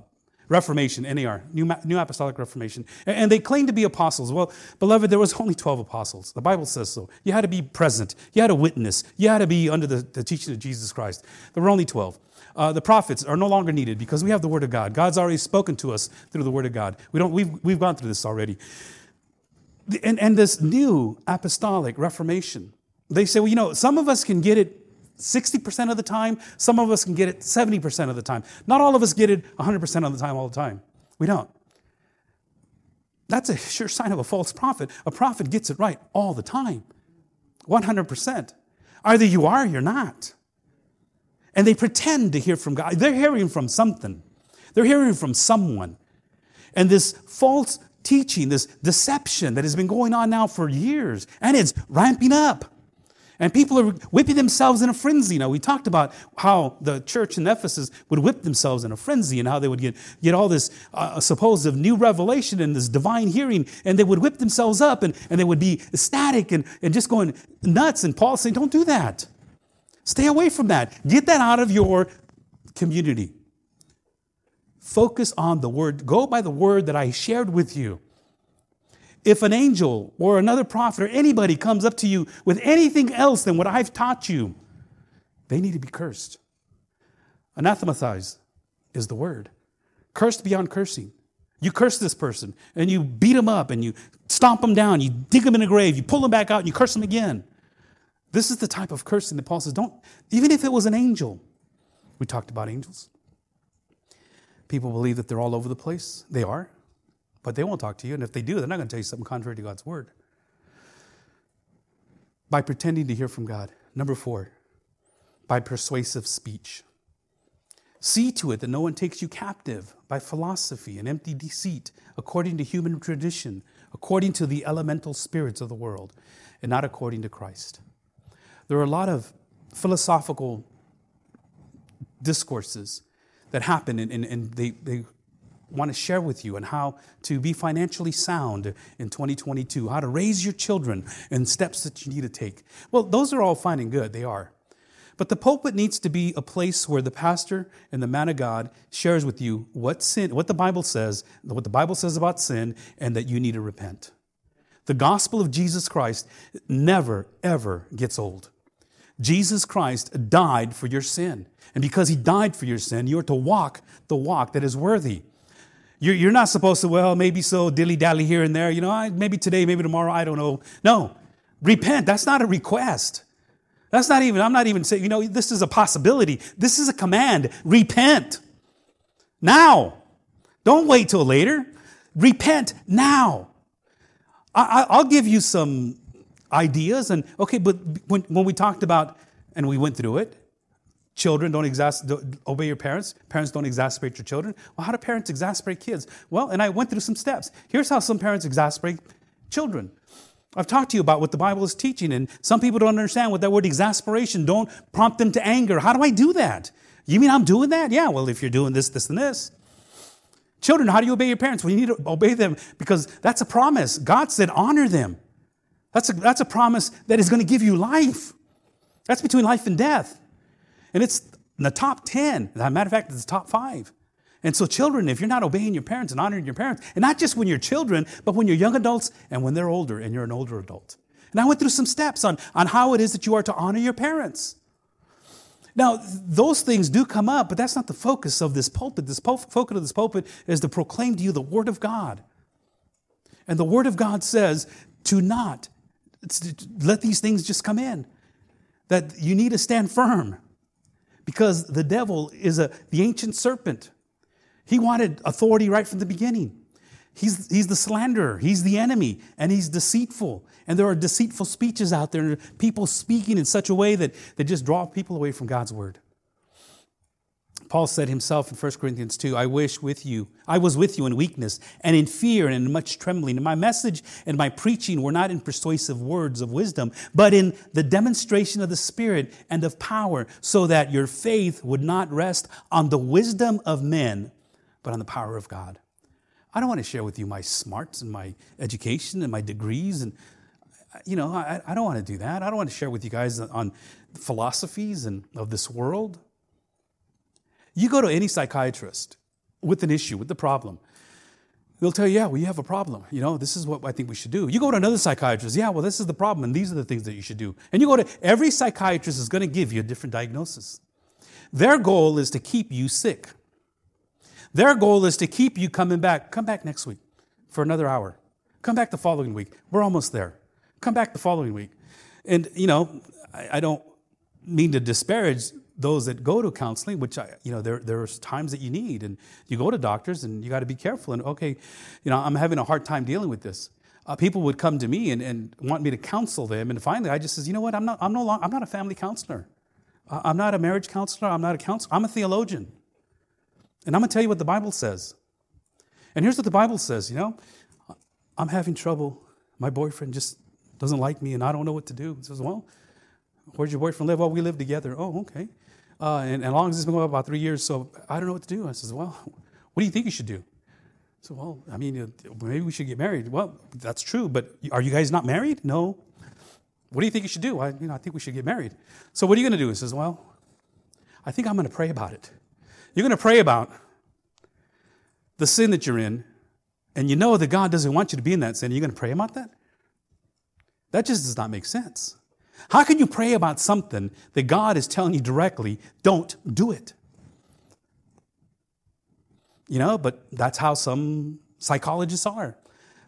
Reformation, NAR, New, New Apostolic Reformation. And they claim to be apostles. Well, beloved, there was only 12 apostles. The Bible says so. You had to be present. You had to witness. You had to be under the, the teaching of Jesus Christ. There were only 12. Uh, the prophets are no longer needed because we have the Word of God. God's already spoken to us through the Word of God. We don't, we've, we've gone through this already. And, and this new apostolic reformation, they say, well, you know, some of us can get it 60% of the time, some of us can get it 70% of the time. Not all of us get it 100% of the time, all the time. We don't. That's a sure sign of a false prophet. A prophet gets it right all the time, 100%. Either you are or you're not. And they pretend to hear from God. They're hearing from something, they're hearing from someone. And this false teaching, this deception that has been going on now for years, and it's ramping up. And people are whipping themselves in a frenzy. Now, we talked about how the church in Ephesus would whip themselves in a frenzy and how they would get, get all this uh, supposed new revelation and this divine hearing, and they would whip themselves up and, and they would be ecstatic and, and just going nuts. And Paul saying, Don't do that. Stay away from that. Get that out of your community. Focus on the word. Go by the word that I shared with you. If an angel or another prophet or anybody comes up to you with anything else than what I've taught you, they need to be cursed. Anathematized is the word. Cursed beyond cursing. You curse this person and you beat him up and you stomp him down, you dig him in a grave, you pull him back out and you curse him again. This is the type of cursing that Paul says, don't, even if it was an angel. We talked about angels. People believe that they're all over the place. They are, but they won't talk to you. And if they do, they're not going to tell you something contrary to God's word. By pretending to hear from God. Number four, by persuasive speech. See to it that no one takes you captive by philosophy and empty deceit, according to human tradition, according to the elemental spirits of the world, and not according to Christ. There are a lot of philosophical discourses that happen, and, and, and they, they want to share with you on how to be financially sound in 2022, how to raise your children, and steps that you need to take. Well, those are all fine and good, they are. But the pulpit needs to be a place where the pastor and the man of God shares with you what sin, what the Bible says, what the Bible says about sin, and that you need to repent. The gospel of Jesus Christ never, ever gets old. Jesus Christ died for your sin. And because he died for your sin, you are to walk the walk that is worthy. You're, you're not supposed to, well, maybe so dilly dally here and there, you know, maybe today, maybe tomorrow, I don't know. No, repent. That's not a request. That's not even, I'm not even saying, you know, this is a possibility. This is a command. Repent now. Don't wait till later. Repent now. I, will give you some ideas. And okay, but when, when we talked about, and we went through it, children don't, exas- don't obey your parents, parents don't exasperate your children. Well, how do parents exasperate kids? Well, and I went through some steps. Here's how some parents exasperate children. I've talked to you about what the Bible is teaching, and some people don't understand what that word exasperation. Don't prompt them to anger. How do I do that? You mean I'm doing that? Yeah, well, if you're doing this, this, and this. Children, how do you obey your parents? Well, you need to obey them because that's a promise. God said, honor them. That's a, that's a promise that is going to give you life. That's between life and death. And it's in the top 10. As a matter of fact, it's the top five. And so, children, if you're not obeying your parents and honoring your parents, and not just when you're children, but when you're young adults and when they're older and you're an older adult. And I went through some steps on, on how it is that you are to honor your parents. Now, those things do come up, but that's not the focus of this pulpit. This po- focus of this pulpit is to proclaim to you the Word of God. And the Word of God says to not let these things just come in, that you need to stand firm because the devil is a, the ancient serpent. He wanted authority right from the beginning. He's, he's the slanderer, he's the enemy, and he's deceitful. And there are deceitful speeches out there, and people speaking in such a way that, that just draw people away from God's word. Paul said himself in 1 Corinthians 2, I wish with you, I was with you in weakness and in fear and in much trembling. And my message and my preaching were not in persuasive words of wisdom, but in the demonstration of the Spirit and of power, so that your faith would not rest on the wisdom of men, but on the power of God. I don't want to share with you my smarts and my education and my degrees. And, you know, I, I don't want to do that. I don't want to share with you guys on philosophies and of this world. You go to any psychiatrist with an issue, with the problem, they'll tell you, yeah, well, you have a problem. You know, this is what I think we should do. You go to another psychiatrist, yeah, well, this is the problem, and these are the things that you should do. And you go to every psychiatrist is going to give you a different diagnosis. Their goal is to keep you sick. Their goal is to keep you coming back. Come back next week for another hour. Come back the following week. We're almost there. Come back the following week. And, you know, I, I don't mean to disparage those that go to counseling, which I, you know, there there's times that you need, and you go to doctors, and you got to be careful. And okay, you know, I'm having a hard time dealing with this. Uh, people would come to me and, and want me to counsel them, and finally, I just says, you know what, I'm not I'm no long, I'm not a family counselor. I'm not a marriage counselor. I'm not a counselor. I'm a theologian. And I'm to tell you what the Bible says. And here's what the Bible says you know, I'm having trouble. My boyfriend just doesn't like me and I don't know what to do. He says, Well, where's your boyfriend live? Well, we live together. Oh, okay. Uh, and, and long as it's been going about three years, so I don't know what to do. I says, Well, what do you think you should do? So, well, I mean, maybe we should get married. Well, that's true, but are you guys not married? No. What do you think you should do? I, you know, I think we should get married. So, what are you going to do? He says, Well, I think I'm going to pray about it. You're going to pray about the sin that you're in, and you know that God doesn't want you to be in that sin. Are You're going to pray about that? That just does not make sense. How can you pray about something that God is telling you directly, don't do it? You know, but that's how some psychologists are.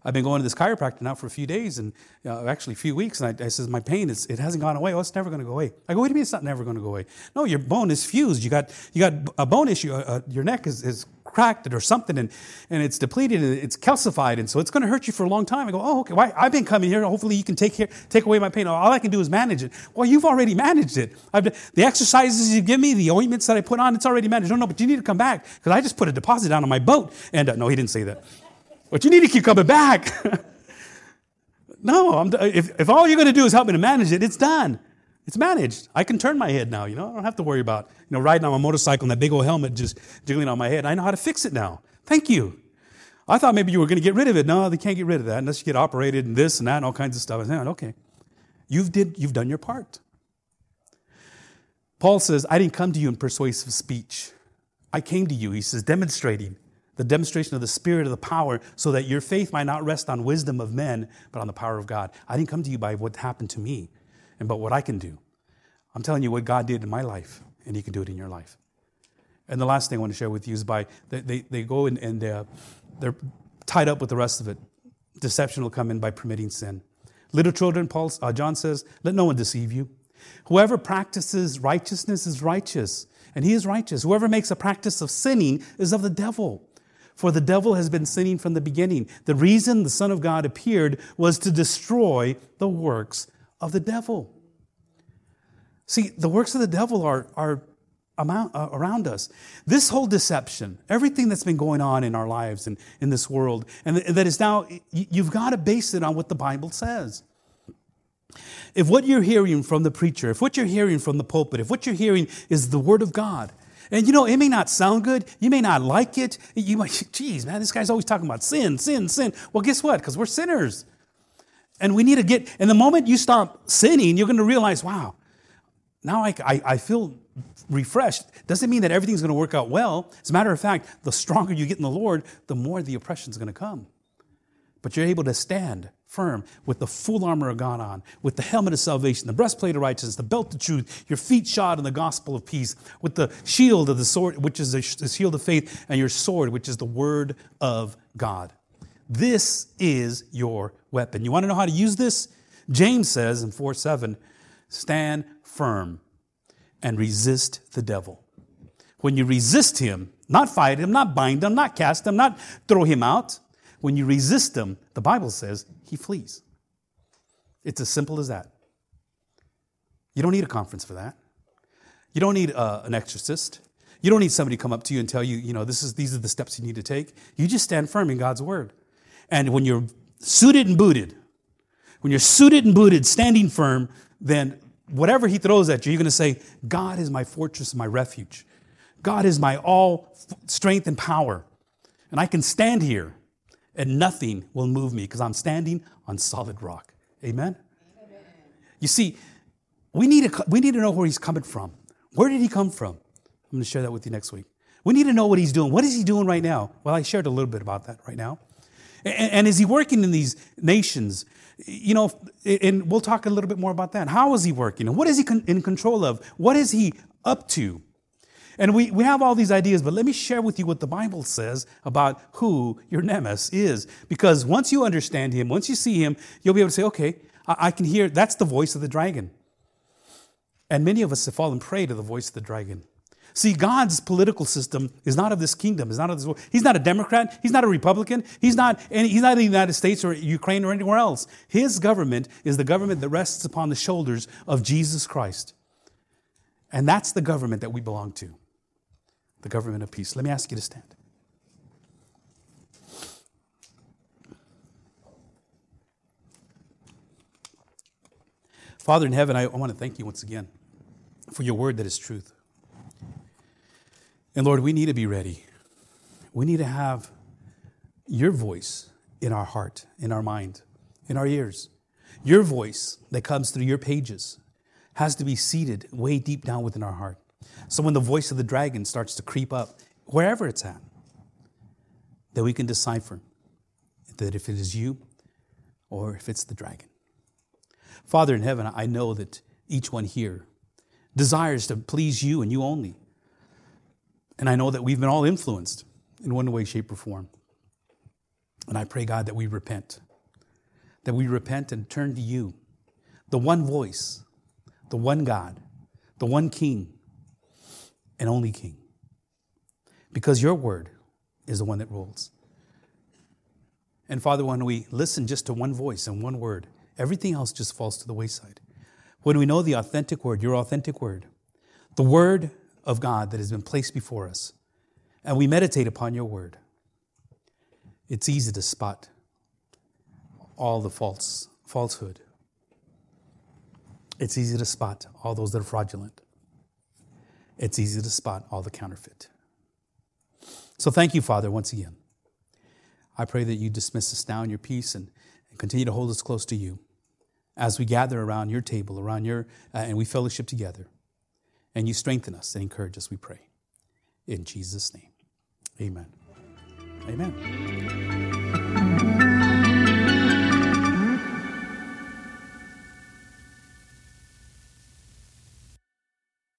I've been going to this chiropractor now for a few days, and uh, actually a few weeks, and I, I says my pain is it hasn't gone away. Oh, it's never going to go away. I go, do you mean it's not never going to go away? No, your bone is fused. You got you got a bone issue. Uh, uh your neck is, is cracked it or something, and and it's depleted and it's calcified, and so it's going to hurt you for a long time. I go, oh, okay. Well, I've been coming here. Hopefully, you can take care, take away my pain. All I can do is manage it. Well, you've already managed it. The exercises you give me, the ointments that I put on, it's already managed. No, no, but you need to come back because I just put a deposit down on my boat. And uh, no, he didn't say that. But you need to keep coming back. (laughs) No, I'm, if, if all you're going to do is help me to manage it, it's done. It's managed. I can turn my head now, you know. I don't have to worry about, you know, riding on my motorcycle and that big old helmet just jiggling on my head. I know how to fix it now. Thank you. I thought maybe you were going to get rid of it. No, they can't get rid of that unless you get operated and this and that and all kinds of stuff. I said, oh, okay. You've, did, you've done your part. Paul says, I didn't come to you in persuasive speech. I came to you, he says, demonstrating the demonstration of the Spirit of the power so that your faith might not rest on wisdom of men, but on the power of God. I didn't come to you by what happened to me and but what I can do. I'm telling you what God did in my life, and He can do it in your life. And the last thing I want to share with you is by they, they, they go and, and uh, they're tied up with the rest of it. Deception will come in by permitting sin. Little children, Paul, uh, John says, let no one deceive you. Whoever practices righteousness is righteous, and he is righteous. Whoever makes a practice of sinning is of the devil. For the devil has been sinning from the beginning. The reason the Son of God appeared was to destroy the works of the devil. See, the works of the devil are, are amount, uh, around us. This whole deception, everything that's been going on in our lives and in this world, and that is now, you've got to base it on what the Bible says. If what you're hearing from the preacher, if what you're hearing from the pulpit, if what you're hearing is the Word of God, and you know, it may not sound good, you may not like it, you might, (laughs) geez, man, this guy's always talking about sin, sin, sin. Well, guess what? Because we're sinners. And we need to get, and the moment you stop sinning, you're going to realize, wow, now I, I, I feel refreshed. Doesn't mean that everything's going to work out well. As a matter of fact, the stronger you get in the Lord, the more the oppression is going to come. But you're able to stand firm with the full armor of God on, with the helmet of salvation, the breastplate of righteousness, the belt of truth, your feet shod in the gospel of peace, with the shield of the sword, which is the shield of faith, and your sword, which is the word of God. This is your weapon. You want to know how to use this? James says in 4 7, stand firm and resist the devil. When you resist him, not fight him, not bind him, not cast him, not throw him out, when you resist him, the Bible says he flees. It's as simple as that. You don't need a conference for that. You don't need uh, an exorcist. You don't need somebody to come up to you and tell you, you know, this is, these are the steps you need to take. You just stand firm in God's word. And when you're suited and booted, when you're suited and booted, standing firm, then whatever he throws at you, you're going to say, God is my fortress and my refuge. God is my all strength and power. And I can stand here and nothing will move me because I'm standing on solid rock. Amen? Amen? You see, we need, to, we need to know where he's coming from. Where did he come from? I'm going to share that with you next week. We need to know what he's doing. What is he doing right now? Well, I shared a little bit about that right now. And, and is he working in these nations? You know, and we'll talk a little bit more about that. How is he working? And what is he in control of? What is he up to? And we, we have all these ideas, but let me share with you what the Bible says about who your nemesis is. Because once you understand him, once you see him, you'll be able to say, okay, I, I can hear, that's the voice of the dragon. And many of us have fallen prey to the voice of the dragon. See, God's political system is not of this kingdom. Is not of this world. He's not a Democrat. He's not a Republican. He's not. Any, he's not in the United States or Ukraine or anywhere else. His government is the government that rests upon the shoulders of Jesus Christ, and that's the government that we belong to, the government of peace. Let me ask you to stand. Father in heaven, I, I want to thank you once again for your word that is truth. And Lord, we need to be ready. We need to have your voice in our heart, in our mind, in our ears. Your voice that comes through your pages has to be seated way deep down within our heart. So when the voice of the dragon starts to creep up, wherever it's at, that we can decipher that if it is you or if it's the dragon. Father in heaven, I know that each one here desires to please you and you only. And I know that we've been all influenced in one way, shape, or form. And I pray, God, that we repent, that we repent and turn to you, the one voice, the one God, the one King, and only King. Because your word is the one that rules. And Father, when we listen just to one voice and one word, everything else just falls to the wayside. When we know the authentic word, your authentic word, the word of God that has been placed before us, and we meditate upon your word, it's easy to spot all the faults falsehood. It's easy to spot all those that are fraudulent. It's easy to spot all the counterfeit. So thank you, Father, once again. I pray that you dismiss us now in your peace and, and continue to hold us close to you as we gather around your table, around your, uh, and we fellowship together. And you strengthen us and encourage us, we pray. In Jesus' name, amen. Amen.